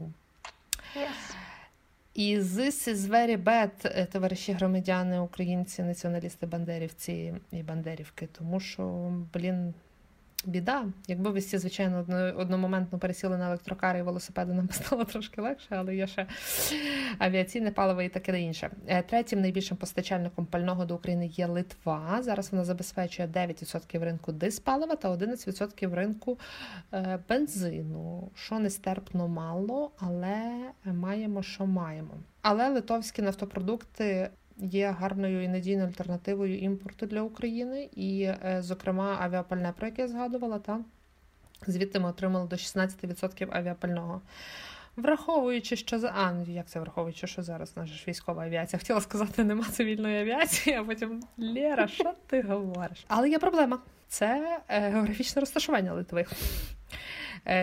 І this is very bad, товариші громадяни, українці, націоналісти, бандерівці і бандерівки, тому що, блін, біда. Якби ви всі, звичайно, одномоментно пересіли на електрокари і велосипеди, нам стало трошки легше, але є ще авіаційне паливо і таке інше. Е, третім найбільшим постачальником пального до України є Литва. Зараз вона забезпечує 9% ринку диспалива та 11% ринку е, бензину, що нестерпно мало, але маємо, що маємо. Але литовські нафтопродукти є гарною і надійною альтернативою імпорту для України, і, е, зокрема, авіапальне, про яке я згадувала, та звідти ми отримали до 16% авіапального. Враховуючи, що за а, ну, як це враховуючи, що зараз наша ж військова авіація. Хотіла сказати, нема цивільної авіації, а потім Лєра, що ти говориш? Але є проблема. Це е, географічне розташування Литви.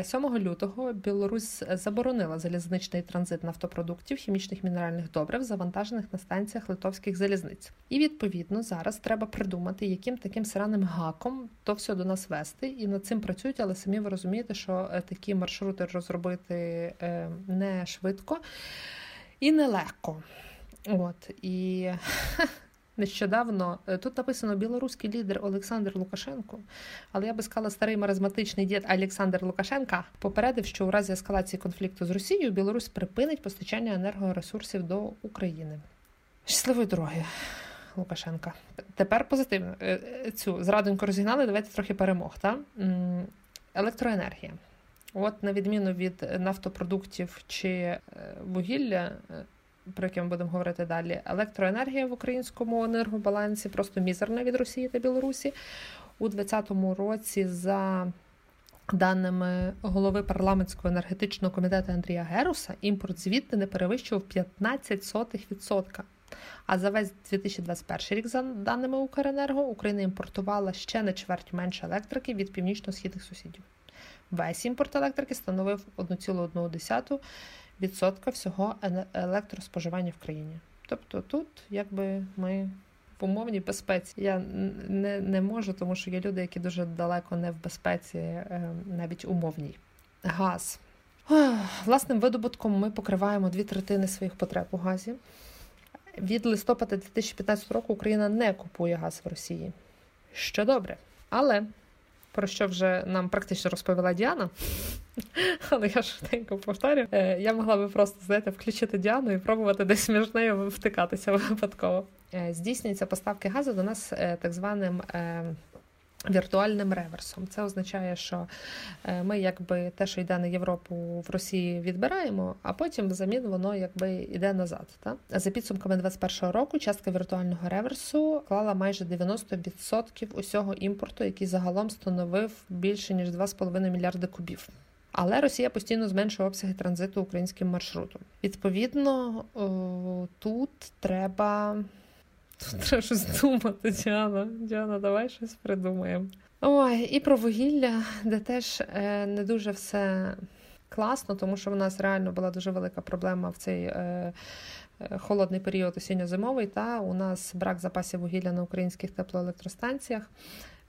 7 е, лютого Білорусь заборонила залізничний транзит нафтопродуктів, хімічних мінеральних добрив, завантажених на станціях литовських залізниць. І відповідно зараз треба придумати, яким таким сраним гаком то все до нас вести. І над цим працюють, але самі ви розумієте, що е, такі маршрути розробити е, не швидко і нелегко. От і Нещодавно е, тут написано білоруський лідер Олександр Лукашенко, але я би сказала, старий маразматичний дід Олександр Лукашенка попередив, що у разі ескалації конфлікту з Росією Білорусь припинить постачання енергоресурсів до України. Щасливої дороги, Лукашенка. Тепер позитивно е, е, цю зрадоньку розігнали. Давайте трохи перемог. Та? Електроенергія. От, на відміну від нафтопродуктів чи вугілля про яке ми будемо говорити далі, електроенергія в українському енергобалансі просто мізерна від Росії та Білорусі. У 2020 році за Даними голови парламентського енергетичного комітету Андрія Геруса, імпорт звідти не перевищував 15%. А за весь 2021 рік, за даними Укренерго, Україна імпортувала ще на чверть менше електрики від північно-східних сусідів. Весь імпорт електрики становив 1,1% всього електроспоживання в країні. Тобто тут, якби ми в умовній безпеці. Я не не можу, тому що є люди, які дуже далеко не в безпеці, е, навіть умовній. Газ. Власним видобутком ми покриваємо дві третини своїх потреб у газі. Від листопада 2015 року Україна не купує газ в Росії. Що добре. Але про що вже нам практично розповіла Діана, але я швиденько повторю, е, я могла би просто знаєте, включити Діану і пробувати десь між нею втикатися випадково. Е, здійснюються поставки газу до нас е, так званим. Віртуальним реверсом. Це означає, що ми якби те, що йде на Європу в Росії, відбираємо, а потім взамін воно якби йде назад. Та? За підсумками 2021 року частка віртуального реверсу клала майже 90% усього імпорту, який загалом становив більше ніж 2,5 мільярди кубів. Але Росія постійно зменшує обсяги транзиту українським маршрутом. Відповідно, тут треба тут треба щось думати, Діана. Діана, давай щось придумаємо. Ой, і про вугілля, де теж е, не дуже все класно, тому що в нас реально була дуже велика проблема в цей. Е, е Холодний період осінньо-зимовий, та у нас брак запасів вугілля на українських теплоелектростанціях.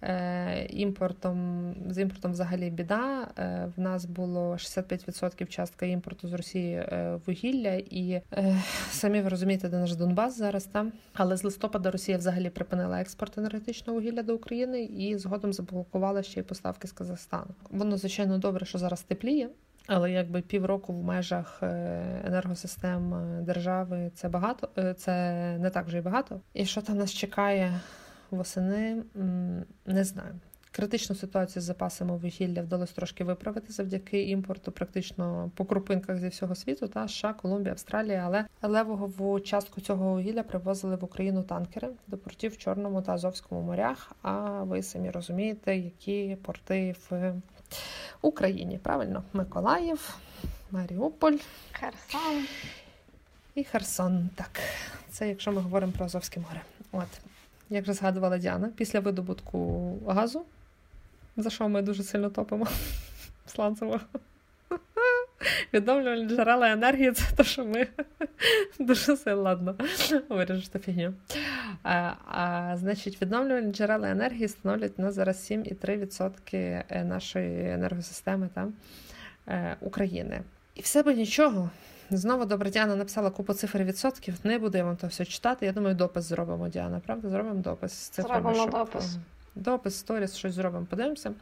Е, імпортом з імпортом взагалі біда. Е, в нас було 65% частка імпорту з Росії е, вугілля, і самі ви розумієте, де наш Донбас зараз там. Але з листопада Росія взагалі припинила експорт енергетичного вугілля до України і згодом заблокувала ще й поставки з Казахстану. Воно звичайно добре, що зараз тепліє. Але якби півроку в межах енергосистем держави це багато, це не так вже й багато. І що там нас чекає восени не знаю. Критичну ситуацію з запасами вугілля вдалося трошки виправити завдяки імпорту, практично по крупинках зі всього світу, та США, Колумбія, Австралія. Але левову частку цього вугілля привозили в Україну танкери до портів в Чорному та Азовському морях. А ви самі розумієте, які порти в Україні? Правильно, Миколаїв, Маріуполь, Херсон і Херсон. Так, це якщо ми говоримо про Азовське море. От як вже згадувала Діана, після видобутку газу, за що ми дуже сильно топимо сланцевого. Відновлювальні джерела енергії це те, що ми дуже сильно ладно виріжу ту фігню. А, а, Значить, відновлювальні джерела енергії становлять на зараз 7,3% е, нашої енергосистеми там, е, України. І все би нічого. Знову добре, Діана написала купу цифр відсотків. Не буду я вам то все читати. Я думаю, допис зробимо, Діана. Правда? Зробимо допис з цифрами. Зробимо допис. Допис, сторіс, щось зробимо, подивимося.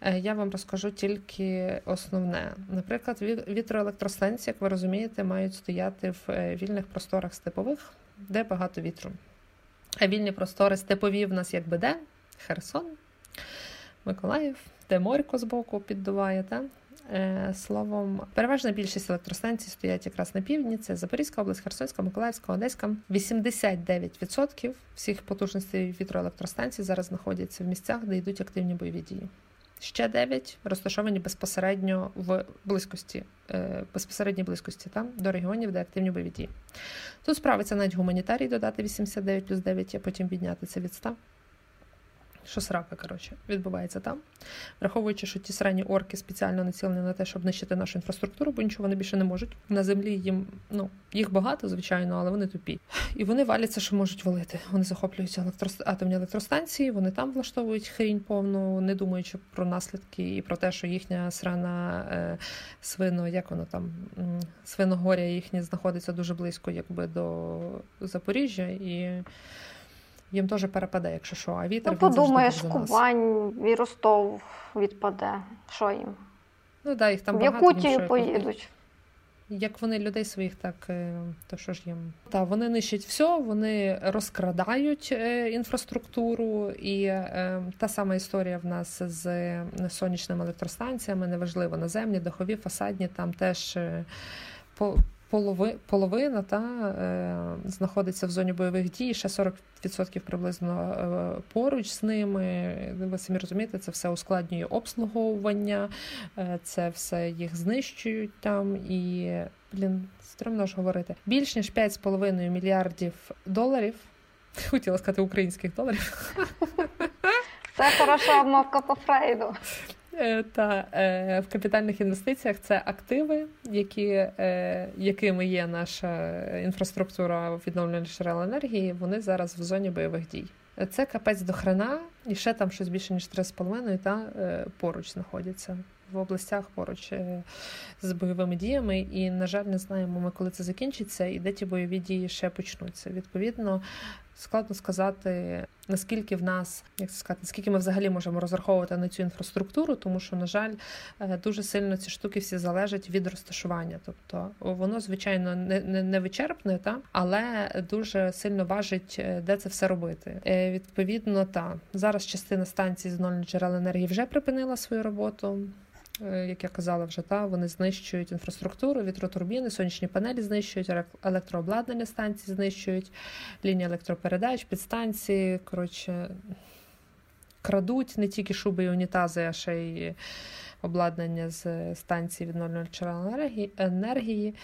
Е, я вам розкажу тільки основне. Наприклад, вітроелектростанції, як ви розумієте, мають стояти в е, вільних просторах степових, де багато вітру. А вільні простори степові в нас якби де? Херсон, Миколаїв, де морько збоку піддуває. Та? Е, словом, переважна більшість електростанцій стоять якраз на півдні. Це Запорізька область, Херсонська, Миколаївська, Одеська. 89% всіх потужностей вітроелектростанцій зараз знаходяться в місцях, де йдуть активні бойові дії. Ще 9 розташовані безпосередньо в близькості, е, безпосередній близькості там, до регіонів, де активні бойові дії. Тут справиться навіть гуманітарій додати 89 плюс 9, а потім підняти це від 100 що срака, коротше, відбувається там. Враховуючи, що ті срані орки спеціально націлені на те, щоб нищити нашу інфраструктуру, бо нічого вони більше не можуть. На землі їм ну їх багато, звичайно, але вони тупі. І вони валяться, що можуть валити. Вони захоплюються електро... атомні електростанції, вони там влаштовують хрінь повну, не думаючи про наслідки і про те, що їхня срана е, свино, як воно там свиногоря їхнє знаходиться дуже близько, якби до Запоріжжя і їм теж перепаде, якщо що, а вітер. Ну, подумаєш, Кубань і Ростов відпаде. Що їм? Ну да, їх там В. Якутію поїдуть. Як вони людей своїх, так е, то що ж їм? Та вони нищать все, вони розкрадають е, інфраструктуру, і е, та сама історія в нас з сонячними електростанціями, неважливо наземні, дахові, фасадні, там теж по полови, половина та, е, знаходиться в зоні бойових дій, ще 40% приблизно е, поруч з ними. Ви самі розумієте, це все ускладнює обслуговування, е, це все їх знищують там і блін, стримно ж говорити. Більш ніж 5,5 мільярдів доларів. Хотіла сказати українських доларів. Це хороша обмовка по Фрейду. Е, та е, в капітальних інвестиціях це активи, які, е, якими є наша інфраструктура відновлювальних джерел енергії. Вони зараз в зоні бойових дій. Це капець до хрена, і ще там щось більше ніж 3,5 та поруч знаходяться в областях поруч з бойовими діями. І, на жаль, не знаємо ми, коли це закінчиться, і де ті бойові дії ще почнуться. Відповідно, складно сказати, наскільки в нас, як це сказати, наскільки ми взагалі можемо розраховувати на цю інфраструктуру, тому що, на жаль, е, дуже сильно ці штуки всі залежать від розташування. Тобто воно, звичайно, не не, не вичерпне, та але дуже сильно важить, е, де це все робити. Е, відповідно, та зараз частина станцій з нольних джерел енергії вже припинила свою роботу. Е, як я казала вже, та вони знищують інфраструктуру, вітротурбіни, сонячні панелі знищують, електрообладнання станції знищують, лінії електропередач, підстанції. Коротше, крадуть не тільки шуби і унітази, а ще й обладнання з станції відновлювальних джерел енергії.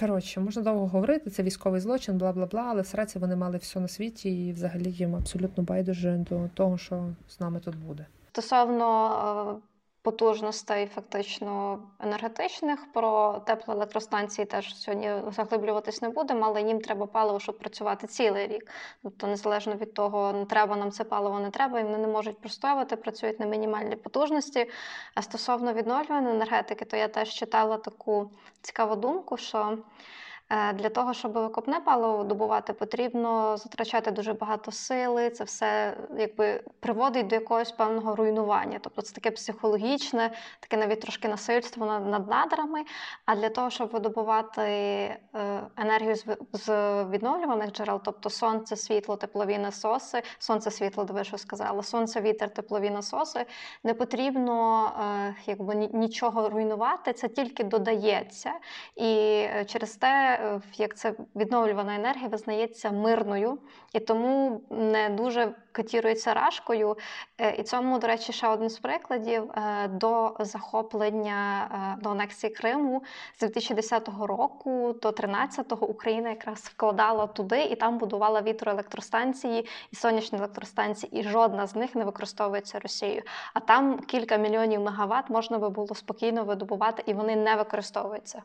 Коротше, можна довго говорити, це військовий злочин, бла бла бла, але в серці вони мали все на світі, і взагалі їм абсолютно байдуже до того, що з нами тут буде. Стосовно е, потужностей, фактично енергетичних. Про теплоелектростанції теж сьогодні заглиблюватись не будемо, але їм треба паливо, щоб працювати цілий рік. Тобто, незалежно від того, треба нам це паливо, не треба, і вони не можуть простоювати, працюють на мінімальній потужності. А стосовно відновлюваної енергетики, то я теж читала таку цікаву думку, що для того, щоб викопне паливо добувати, потрібно затрачати дуже багато сили. Це все якби приводить до якогось певного руйнування. Тобто це таке психологічне, таке навіть трошки насильство над надрами. А для того, щоб видобувати е, енергію з відновлюваних джерел, тобто сонце, світло, теплові насоси, сонце, світло, диви, що сказала, сонце, вітер, теплові насоси, не потрібно е, якби нічого руйнувати, це тільки додається. І через те. Е, як це відновлювана енергія визнається мирною і тому не дуже котірується рашкою. Е, і цьому, до речі, ще один з прикладів е, до захоплення до анексії Криму з 2010 року до 13-го Україна якраз вкладала туди і там будувала вітроелектростанції і сонячні електростанції, і жодна з них не використовується Росією. А там кілька мільйонів мегаватт можна би було спокійно видобувати, і вони не використовуються.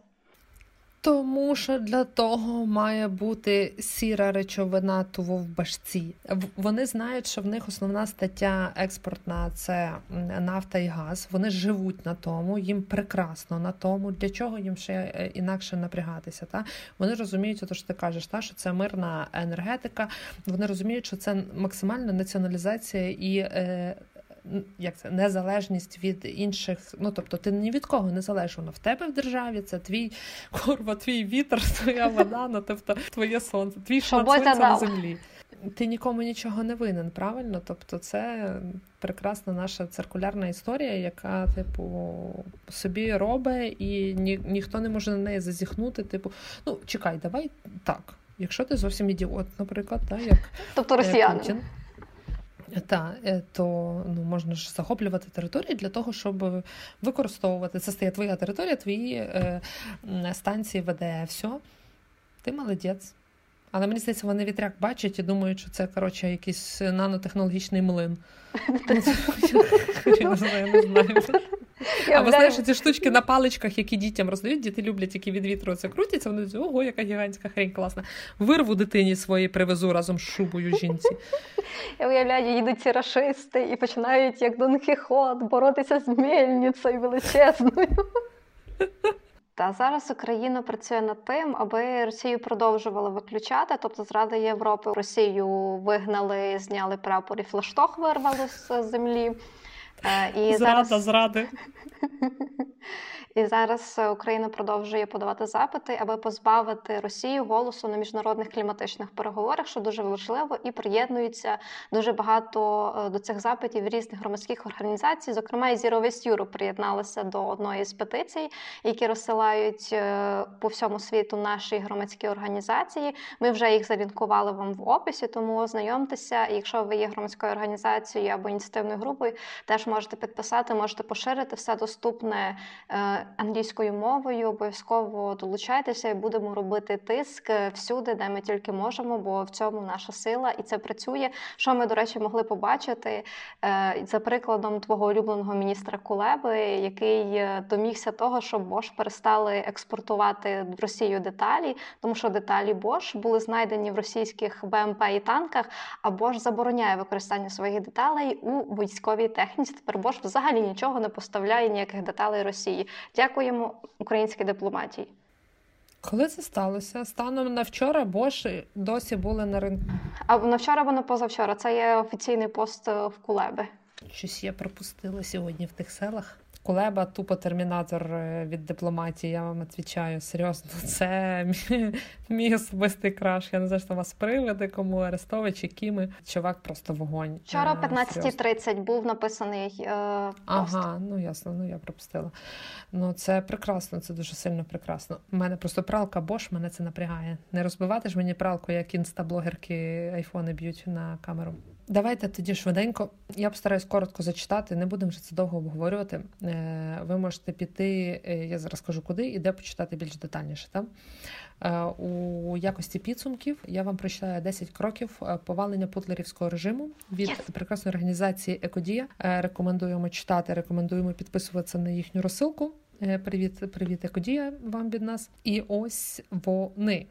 Тому що для того має бути сіра речовина того в башці. Вони знають, що в них основна стаття експортна це нафта і газ. Вони живуть на тому, їм прекрасно на тому. Для чого їм ще е, інакше напрягатися? Та вони розуміють, то що ти кажеш, та що це мирна енергетика. Вони розуміють, що це максимальна націоналізація і. Е, як це незалежність від інших. Ну тобто, ти ні від кого не залежиш, воно в тебе в державі. Це твій курва, твій вітер, твоя вода, ну тобто твоє сонце, твій сонця на землі. Ти нікому нічого не винен, правильно? Тобто, це прекрасна наша циркулярна історія, яка, типу, собі робить, і ні, ніхто не може на неї зазіхнути. Типу, ну чекай, давай так. Якщо ти зовсім ідіот, наприклад, так, як тобто росіяни. Путін, так, е, то ну, можна ж захоплювати території для того, щоб використовувати. Це стає твоя територія, твої е, станції ВДЕ. Все, ти молодець. Але мені здається, вони вітряк бачать і думають, що це коротше якийсь нанотехнологічний млин. Я не знаю. А ви знаєш, ці штучки на паличках, які дітям роздають, діти люблять, які від вітру це крутяться, вони думають, ого, яка гігантська хрень класна. Вирву дитині своїй привезу разом з шубою жінці. Я уявляю, їдуть ці рашисти і починають, як Дон Кіхот, боротися з мельницею величезною. Та зараз Україна працює над тим, аби Росію продовжували виключати. Тобто, з Ради Європи Росію вигнали, зняли прапор і флаштох вирвали з землі. І Зрада, зараз... зради. І зараз е, Україна продовжує подавати запити, аби позбавити Росію голосу на міжнародних кліматичних переговорах, що дуже важливо, і приєднуються дуже багато е, до цих запитів різних громадських організацій. Зокрема, і Zero Waste Europe приєдналися до одної з петицій, які розсилають е, по всьому світу наші громадські організації. Ми вже їх залінкували вам в описі, тому ознайомтеся. Якщо ви є громадською організацією або ініціативною групою, теж можете підписати, можете поширити все доступне англійською мовою. Обов'язково долучайтеся і будемо робити тиск всюди, де ми тільки можемо, бо в цьому наша сила і це працює. Що ми, до речі, могли побачити е, за прикладом твого улюбленого міністра Кулеби, який е, домігся того, щоб Bosch перестали експортувати в Росію деталі, тому що деталі Bosch були знайдені в російських БМП і танках. А Bosch забороняє використання своїх деталей у військовій техніці. Тепер взагалі нічого не поставляє ніяких деталей Росії. Дякуємо українській дипломатії. Коли це сталося? Станом на вчора, бо ж досі були на ринку. А на вчора або на позавчора. Це є офіційний пост в Кулеби. Щось я пропустила сьогодні в тих селах. Кулеба, тупо термінатор е, від дипломатії, я вам відповідаю серйозно. Це мій, мій особистий краш. Я не знаю, що вас приведе, кому Арестович, Кіми. Чувак просто вогонь. Вчора о 15.30 був написаний. Е, пост. Ага, ну ясно, ну я пропустила. Ну це прекрасно, це дуже сильно прекрасно. У мене просто пралка Bosch, мене це напрягає. Не розбивати ж мені пралку, як інстаблогерки айфони б'ють на камеру. Давайте тоді швиденько. Я постараюсь коротко зачитати, не будемо вже це довго обговорювати. Е, ви можете піти, е, я зараз кажу куди, і де почитати більш детальніше. Там? Е, у якості підсумків я вам прочитаю 10 кроків повалення путлерівського режиму від yes. прекрасної організації Екодія. Рекомендуємо читати, рекомендуємо підписуватися на їхню розсилку. Привіт, привіт, Екодія вам від нас. І ось вони.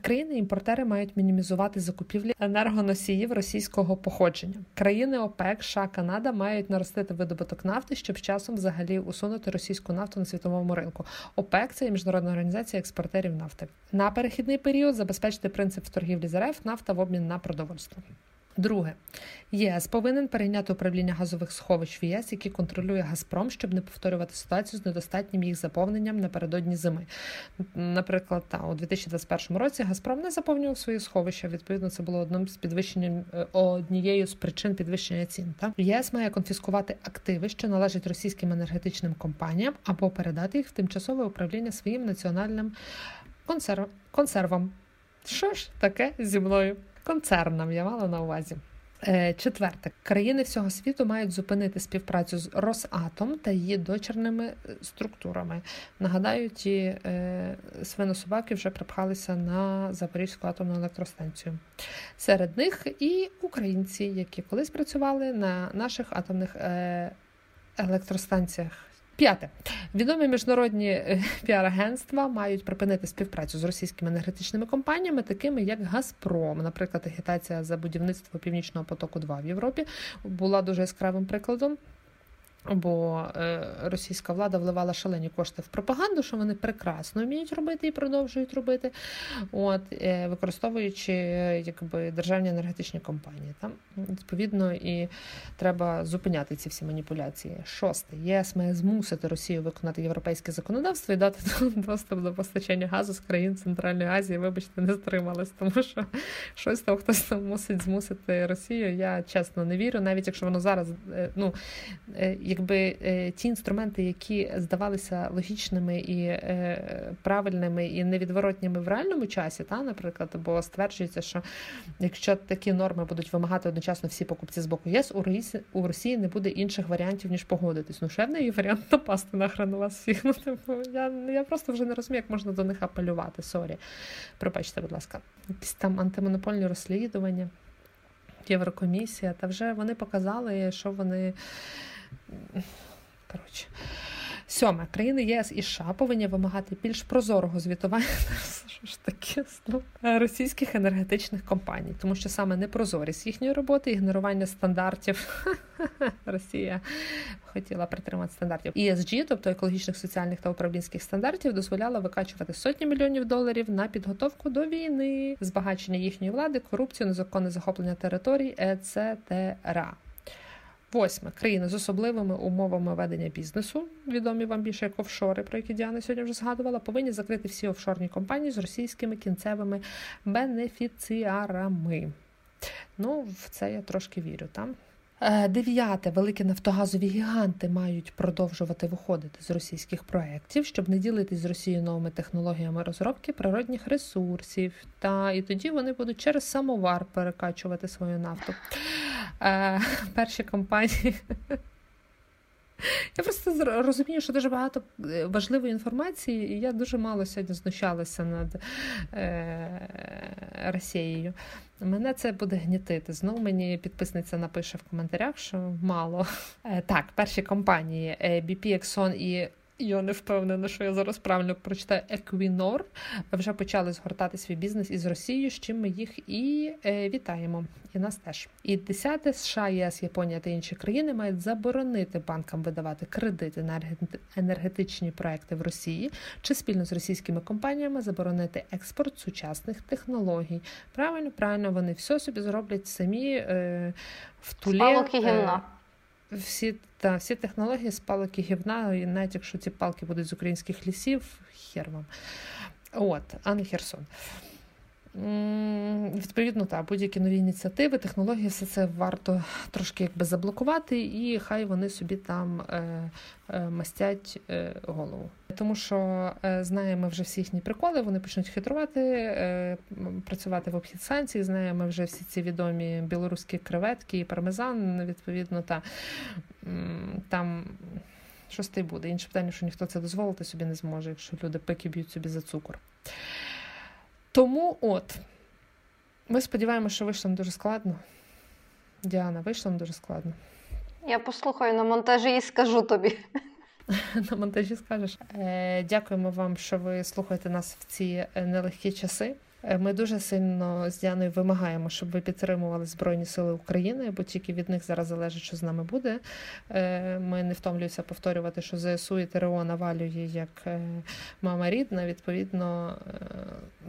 Країни-імпортери мають мінімізувати закупівлі енергоносіїв російського походження. Країни ОПЕК, США, Канада мають наростити видобуток нафти, щоб з часом взагалі усунути російську нафту на світовому ринку. ОПЕК це міжнародна організація експортерів нафти. На перехідний період забезпечити принцип торгівлі з РФ нафта в обмін на продовольство. Друге, ЄС повинен перейняти управління газових сховищ в ЄС, які контролює Газпром, щоб не повторювати ситуацію з недостатнім їх заповненням напередодні зими. Наприклад, та у 2021 році Газпром не заповнював свої сховища. Відповідно, це було одним з підвищенням е, однією з причин підвищення цін. Та ЄС має конфіскувати активи, що належать російським енергетичним компаніям, або передати їх в тимчасове управління своїм національним консерв... консервам. Що ж таке зі мною? Концернам я мала на увазі. Е, четверте, країни всього світу мають зупинити співпрацю з Росатом та її дочерними е, структурами. Нагадаю, ті е, свинособаки вже припхалися на Запорізьку атомну електростанцію. Серед них і українці, які колись працювали на наших атомних електростанціях. П'яте відомі міжнародні е, піар-агентства мають припинити співпрацю з російськими енергетичними компаніями, такими як Газпром. Наприклад, агітація за будівництво північного потоку 2 в Європі була дуже яскравим прикладом. Бо е, російська влада вливала шалені кошти в пропаганду, що вони прекрасно вміють робити і продовжують робити, от е, використовуючи якби державні енергетичні компанії. Там відповідно і треба зупиняти ці всі маніпуляції. Шосте ЄС має змусити Росію виконати європейське законодавство і дати доступ до постачання газу з країн Центральної Азії. Вибачте, не стримались, тому що щось там хтось там мусить змусити Росію. Я чесно не вірю, навіть якщо воно зараз ну якби е, ті інструменти, які здавалися логічними і е, правильними і невідворотніми в реальному часі, та, наприклад, бо стверджується, що якщо такі норми будуть вимагати одночасно всі покупці з боку ЄС, у Росії, у не буде інших варіантів ніж погодитись. Ну ще в неї варіант напасти нахрен на вас всіх. Ну типу, я я просто вже не розумію, як можна до них апелювати. Sorry, пробачте, будь ласка, якісь там антимонопольні розслідування. Єврокомісія, та вже вони показали, що вони Коротше. Сьоме, країни ЄС і США повинні вимагати більш прозорого звітування що ж таке російських енергетичних компаній, тому що саме непрозорість їхньої роботи, ігнорування стандартів Росія хотіла притримати стандартів ESG, тобто екологічних, соціальних та управлінських стандартів, дозволяла викачувати сотні мільйонів доларів на підготовку до війни, збагачення їхньої влади, корупцію, незаконне захоплення територій, ЕЦТРА. Восьме країни з особливими умовами ведення бізнесу, відомі вам більше як офшори, про які Діана сьогодні вже згадувала, повинні закрити всі офшорні компанії з російськими кінцевими бенефіціарами. Ну, в це я трошки вірю. там. Е, дев'яте великі нафтогазові гіганти мають продовжувати виходити з російських проєктів, щоб не ділитись з Росією новими технологіями розробки природних ресурсів. Та і тоді вони будуть через самовар перекачувати свою нафту. Е, перші компанії. Я просто розумію, що дуже багато е, важливої інформації, і я дуже мало сьогодні знущалася над е, Росією. Мене це буде гнітити. Знову мені підписниця напише в коментарях, що мало. Е, так, перші компанії BP, Exxon і я не впевнена, що я зараз правильно прочитаю Equinor, вже почали згортати свій бізнес із Росією, з чим ми їх і е, вітаємо. І нас теж. І десяте США, ЄС, Японія та інші країни мають заборонити банкам видавати кредити на енергетичні проекти в Росії чи спільно з російськими компаніями заборонити експорт сучасних технологій. Правильно, правильно, вони все собі зроблять самі е, в тулі. Спалок і гімна. Е, всі та, всі технології з палок і гівна, і навіть якщо ці палки будуть з українських лісів, хер вам. От, а Херсон. Відповідно, так, будь-які нові ініціативи, технології, все це варто трошки якби заблокувати, і хай вони собі там е, е, мастять е, голову. Тому що е, знаємо вже всі їхні приколи, вони почнуть хитрувати, е, працювати в обхід санкцій. Знаємо вже всі ці відомі білоруські креветки і пармезан. Відповідно, та там. Щось буде. Інше питання, що ніхто це дозволити собі не зможе, якщо люди пики б'ють собі за цукор. Тому от, ми сподіваємося, що вийшло дуже складно. Діана, вийшло дуже складно. Я послухаю на монтажі і скажу тобі. На монтажі скажеш. Е, Дякуємо вам, що ви слухаєте нас в ці е, нелегкі часи. Е, ми дуже сильно з Діаною вимагаємо, щоб ви підтримували Збройні Сили України, бо тільки від них зараз залежить, що з нами буде. Ми не втомлюємося повторювати, що ЗСУ і ТРО навалює як мама рідна. Відповідно,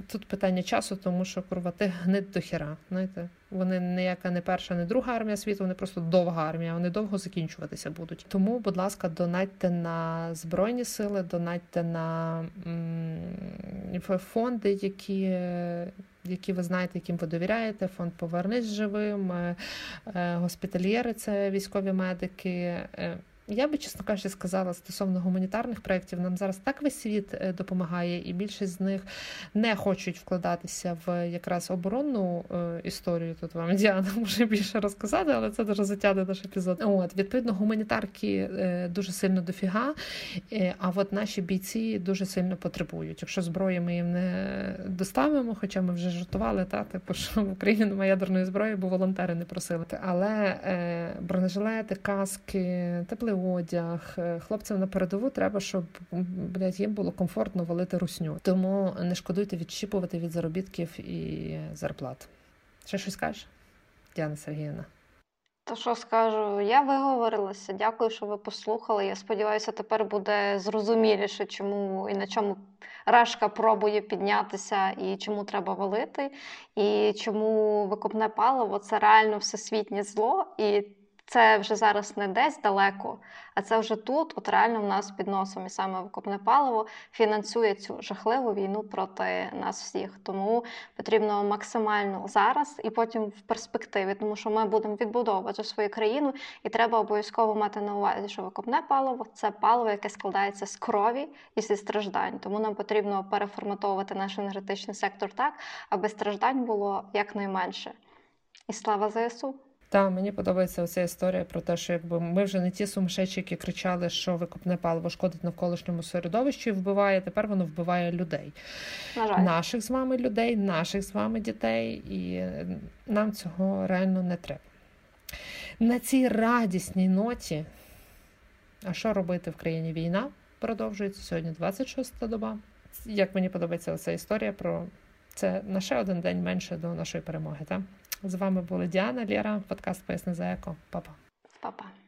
тут питання часу, тому що курва ти гнить до хіра. Знаєте, вони ніяка не перша, не друга армія світу, вони просто довга армія. Вони довго закінчуватися будуть. Тому, будь ласка, донатьте на збройні сили, донатьте на м- фонди, які які ви знаєте, яким ви довіряєте, фонд Повернись живим, е, е, госпітальєри це військові медики. Я би, чесно кажучи, сказала стосовно гуманітарних проєктів, нам зараз так весь світ е, допомагає, і більшість з них не хочуть вкладатися в якраз оборонну е, історію. Тут вам Діана може більше розказати, але це дуже затягне наш епізод. От відповідно, гуманітарки е, дуже сильно дофіга. А от наші бійці дуже сильно потребують. Якщо зброї ми їм не доставимо, хоча ми вже жартували, та типу, що в Україні немає ядерної зброї, бо волонтери не просили. Але бронежилети, каски, теплий одяг. Е, хлопцям на передову треба, щоб блядь, їм було комфортно валити русню. Тому не шкодуйте відщіпувати від заробітків і зарплат. Ще щось скажеш, Діана Сергіївна? То що скажу, я виговорилася. Дякую, що ви послухали. Я сподіваюся, тепер буде зрозуміліше, чому і на чому решка пробує піднятися, і чому треба валити, і чому викопне паливо це реально всесвітнє зло. і це вже зараз не десь далеко, а це вже тут, от реально в нас під носом, і саме викопне паливо фінансує цю жахливу війну проти нас всіх. Тому потрібно максимально зараз і потім в перспективі, тому що ми будемо відбудовувати свою країну, і треба обов'язково мати на увазі, що викопне паливо це паливо, яке складається з крові і зі страждань. Тому нам потрібно переформатовувати наш енергетичний сектор так, аби страждань було якнайменше. І слава ЗСУ! Так, мені подобається оця історія про те, що якби ми вже не ті сумасшедші, які кричали, що викопне паливо шкодить навколишньому середовищу і вбиває. Тепер воно вбиває людей, На жаль. наших з вами людей, наших з вами дітей, і нам цього реально не треба. На цій радісній ноті. А що робити в країні війна? Продовжується сьогодні 26-та доба. Як мені подобається ця історія про це на ще один день менше до нашої перемоги. Так? З вами була Діана Лєра, подкаст Поясни за еко. Па-па. Па-па.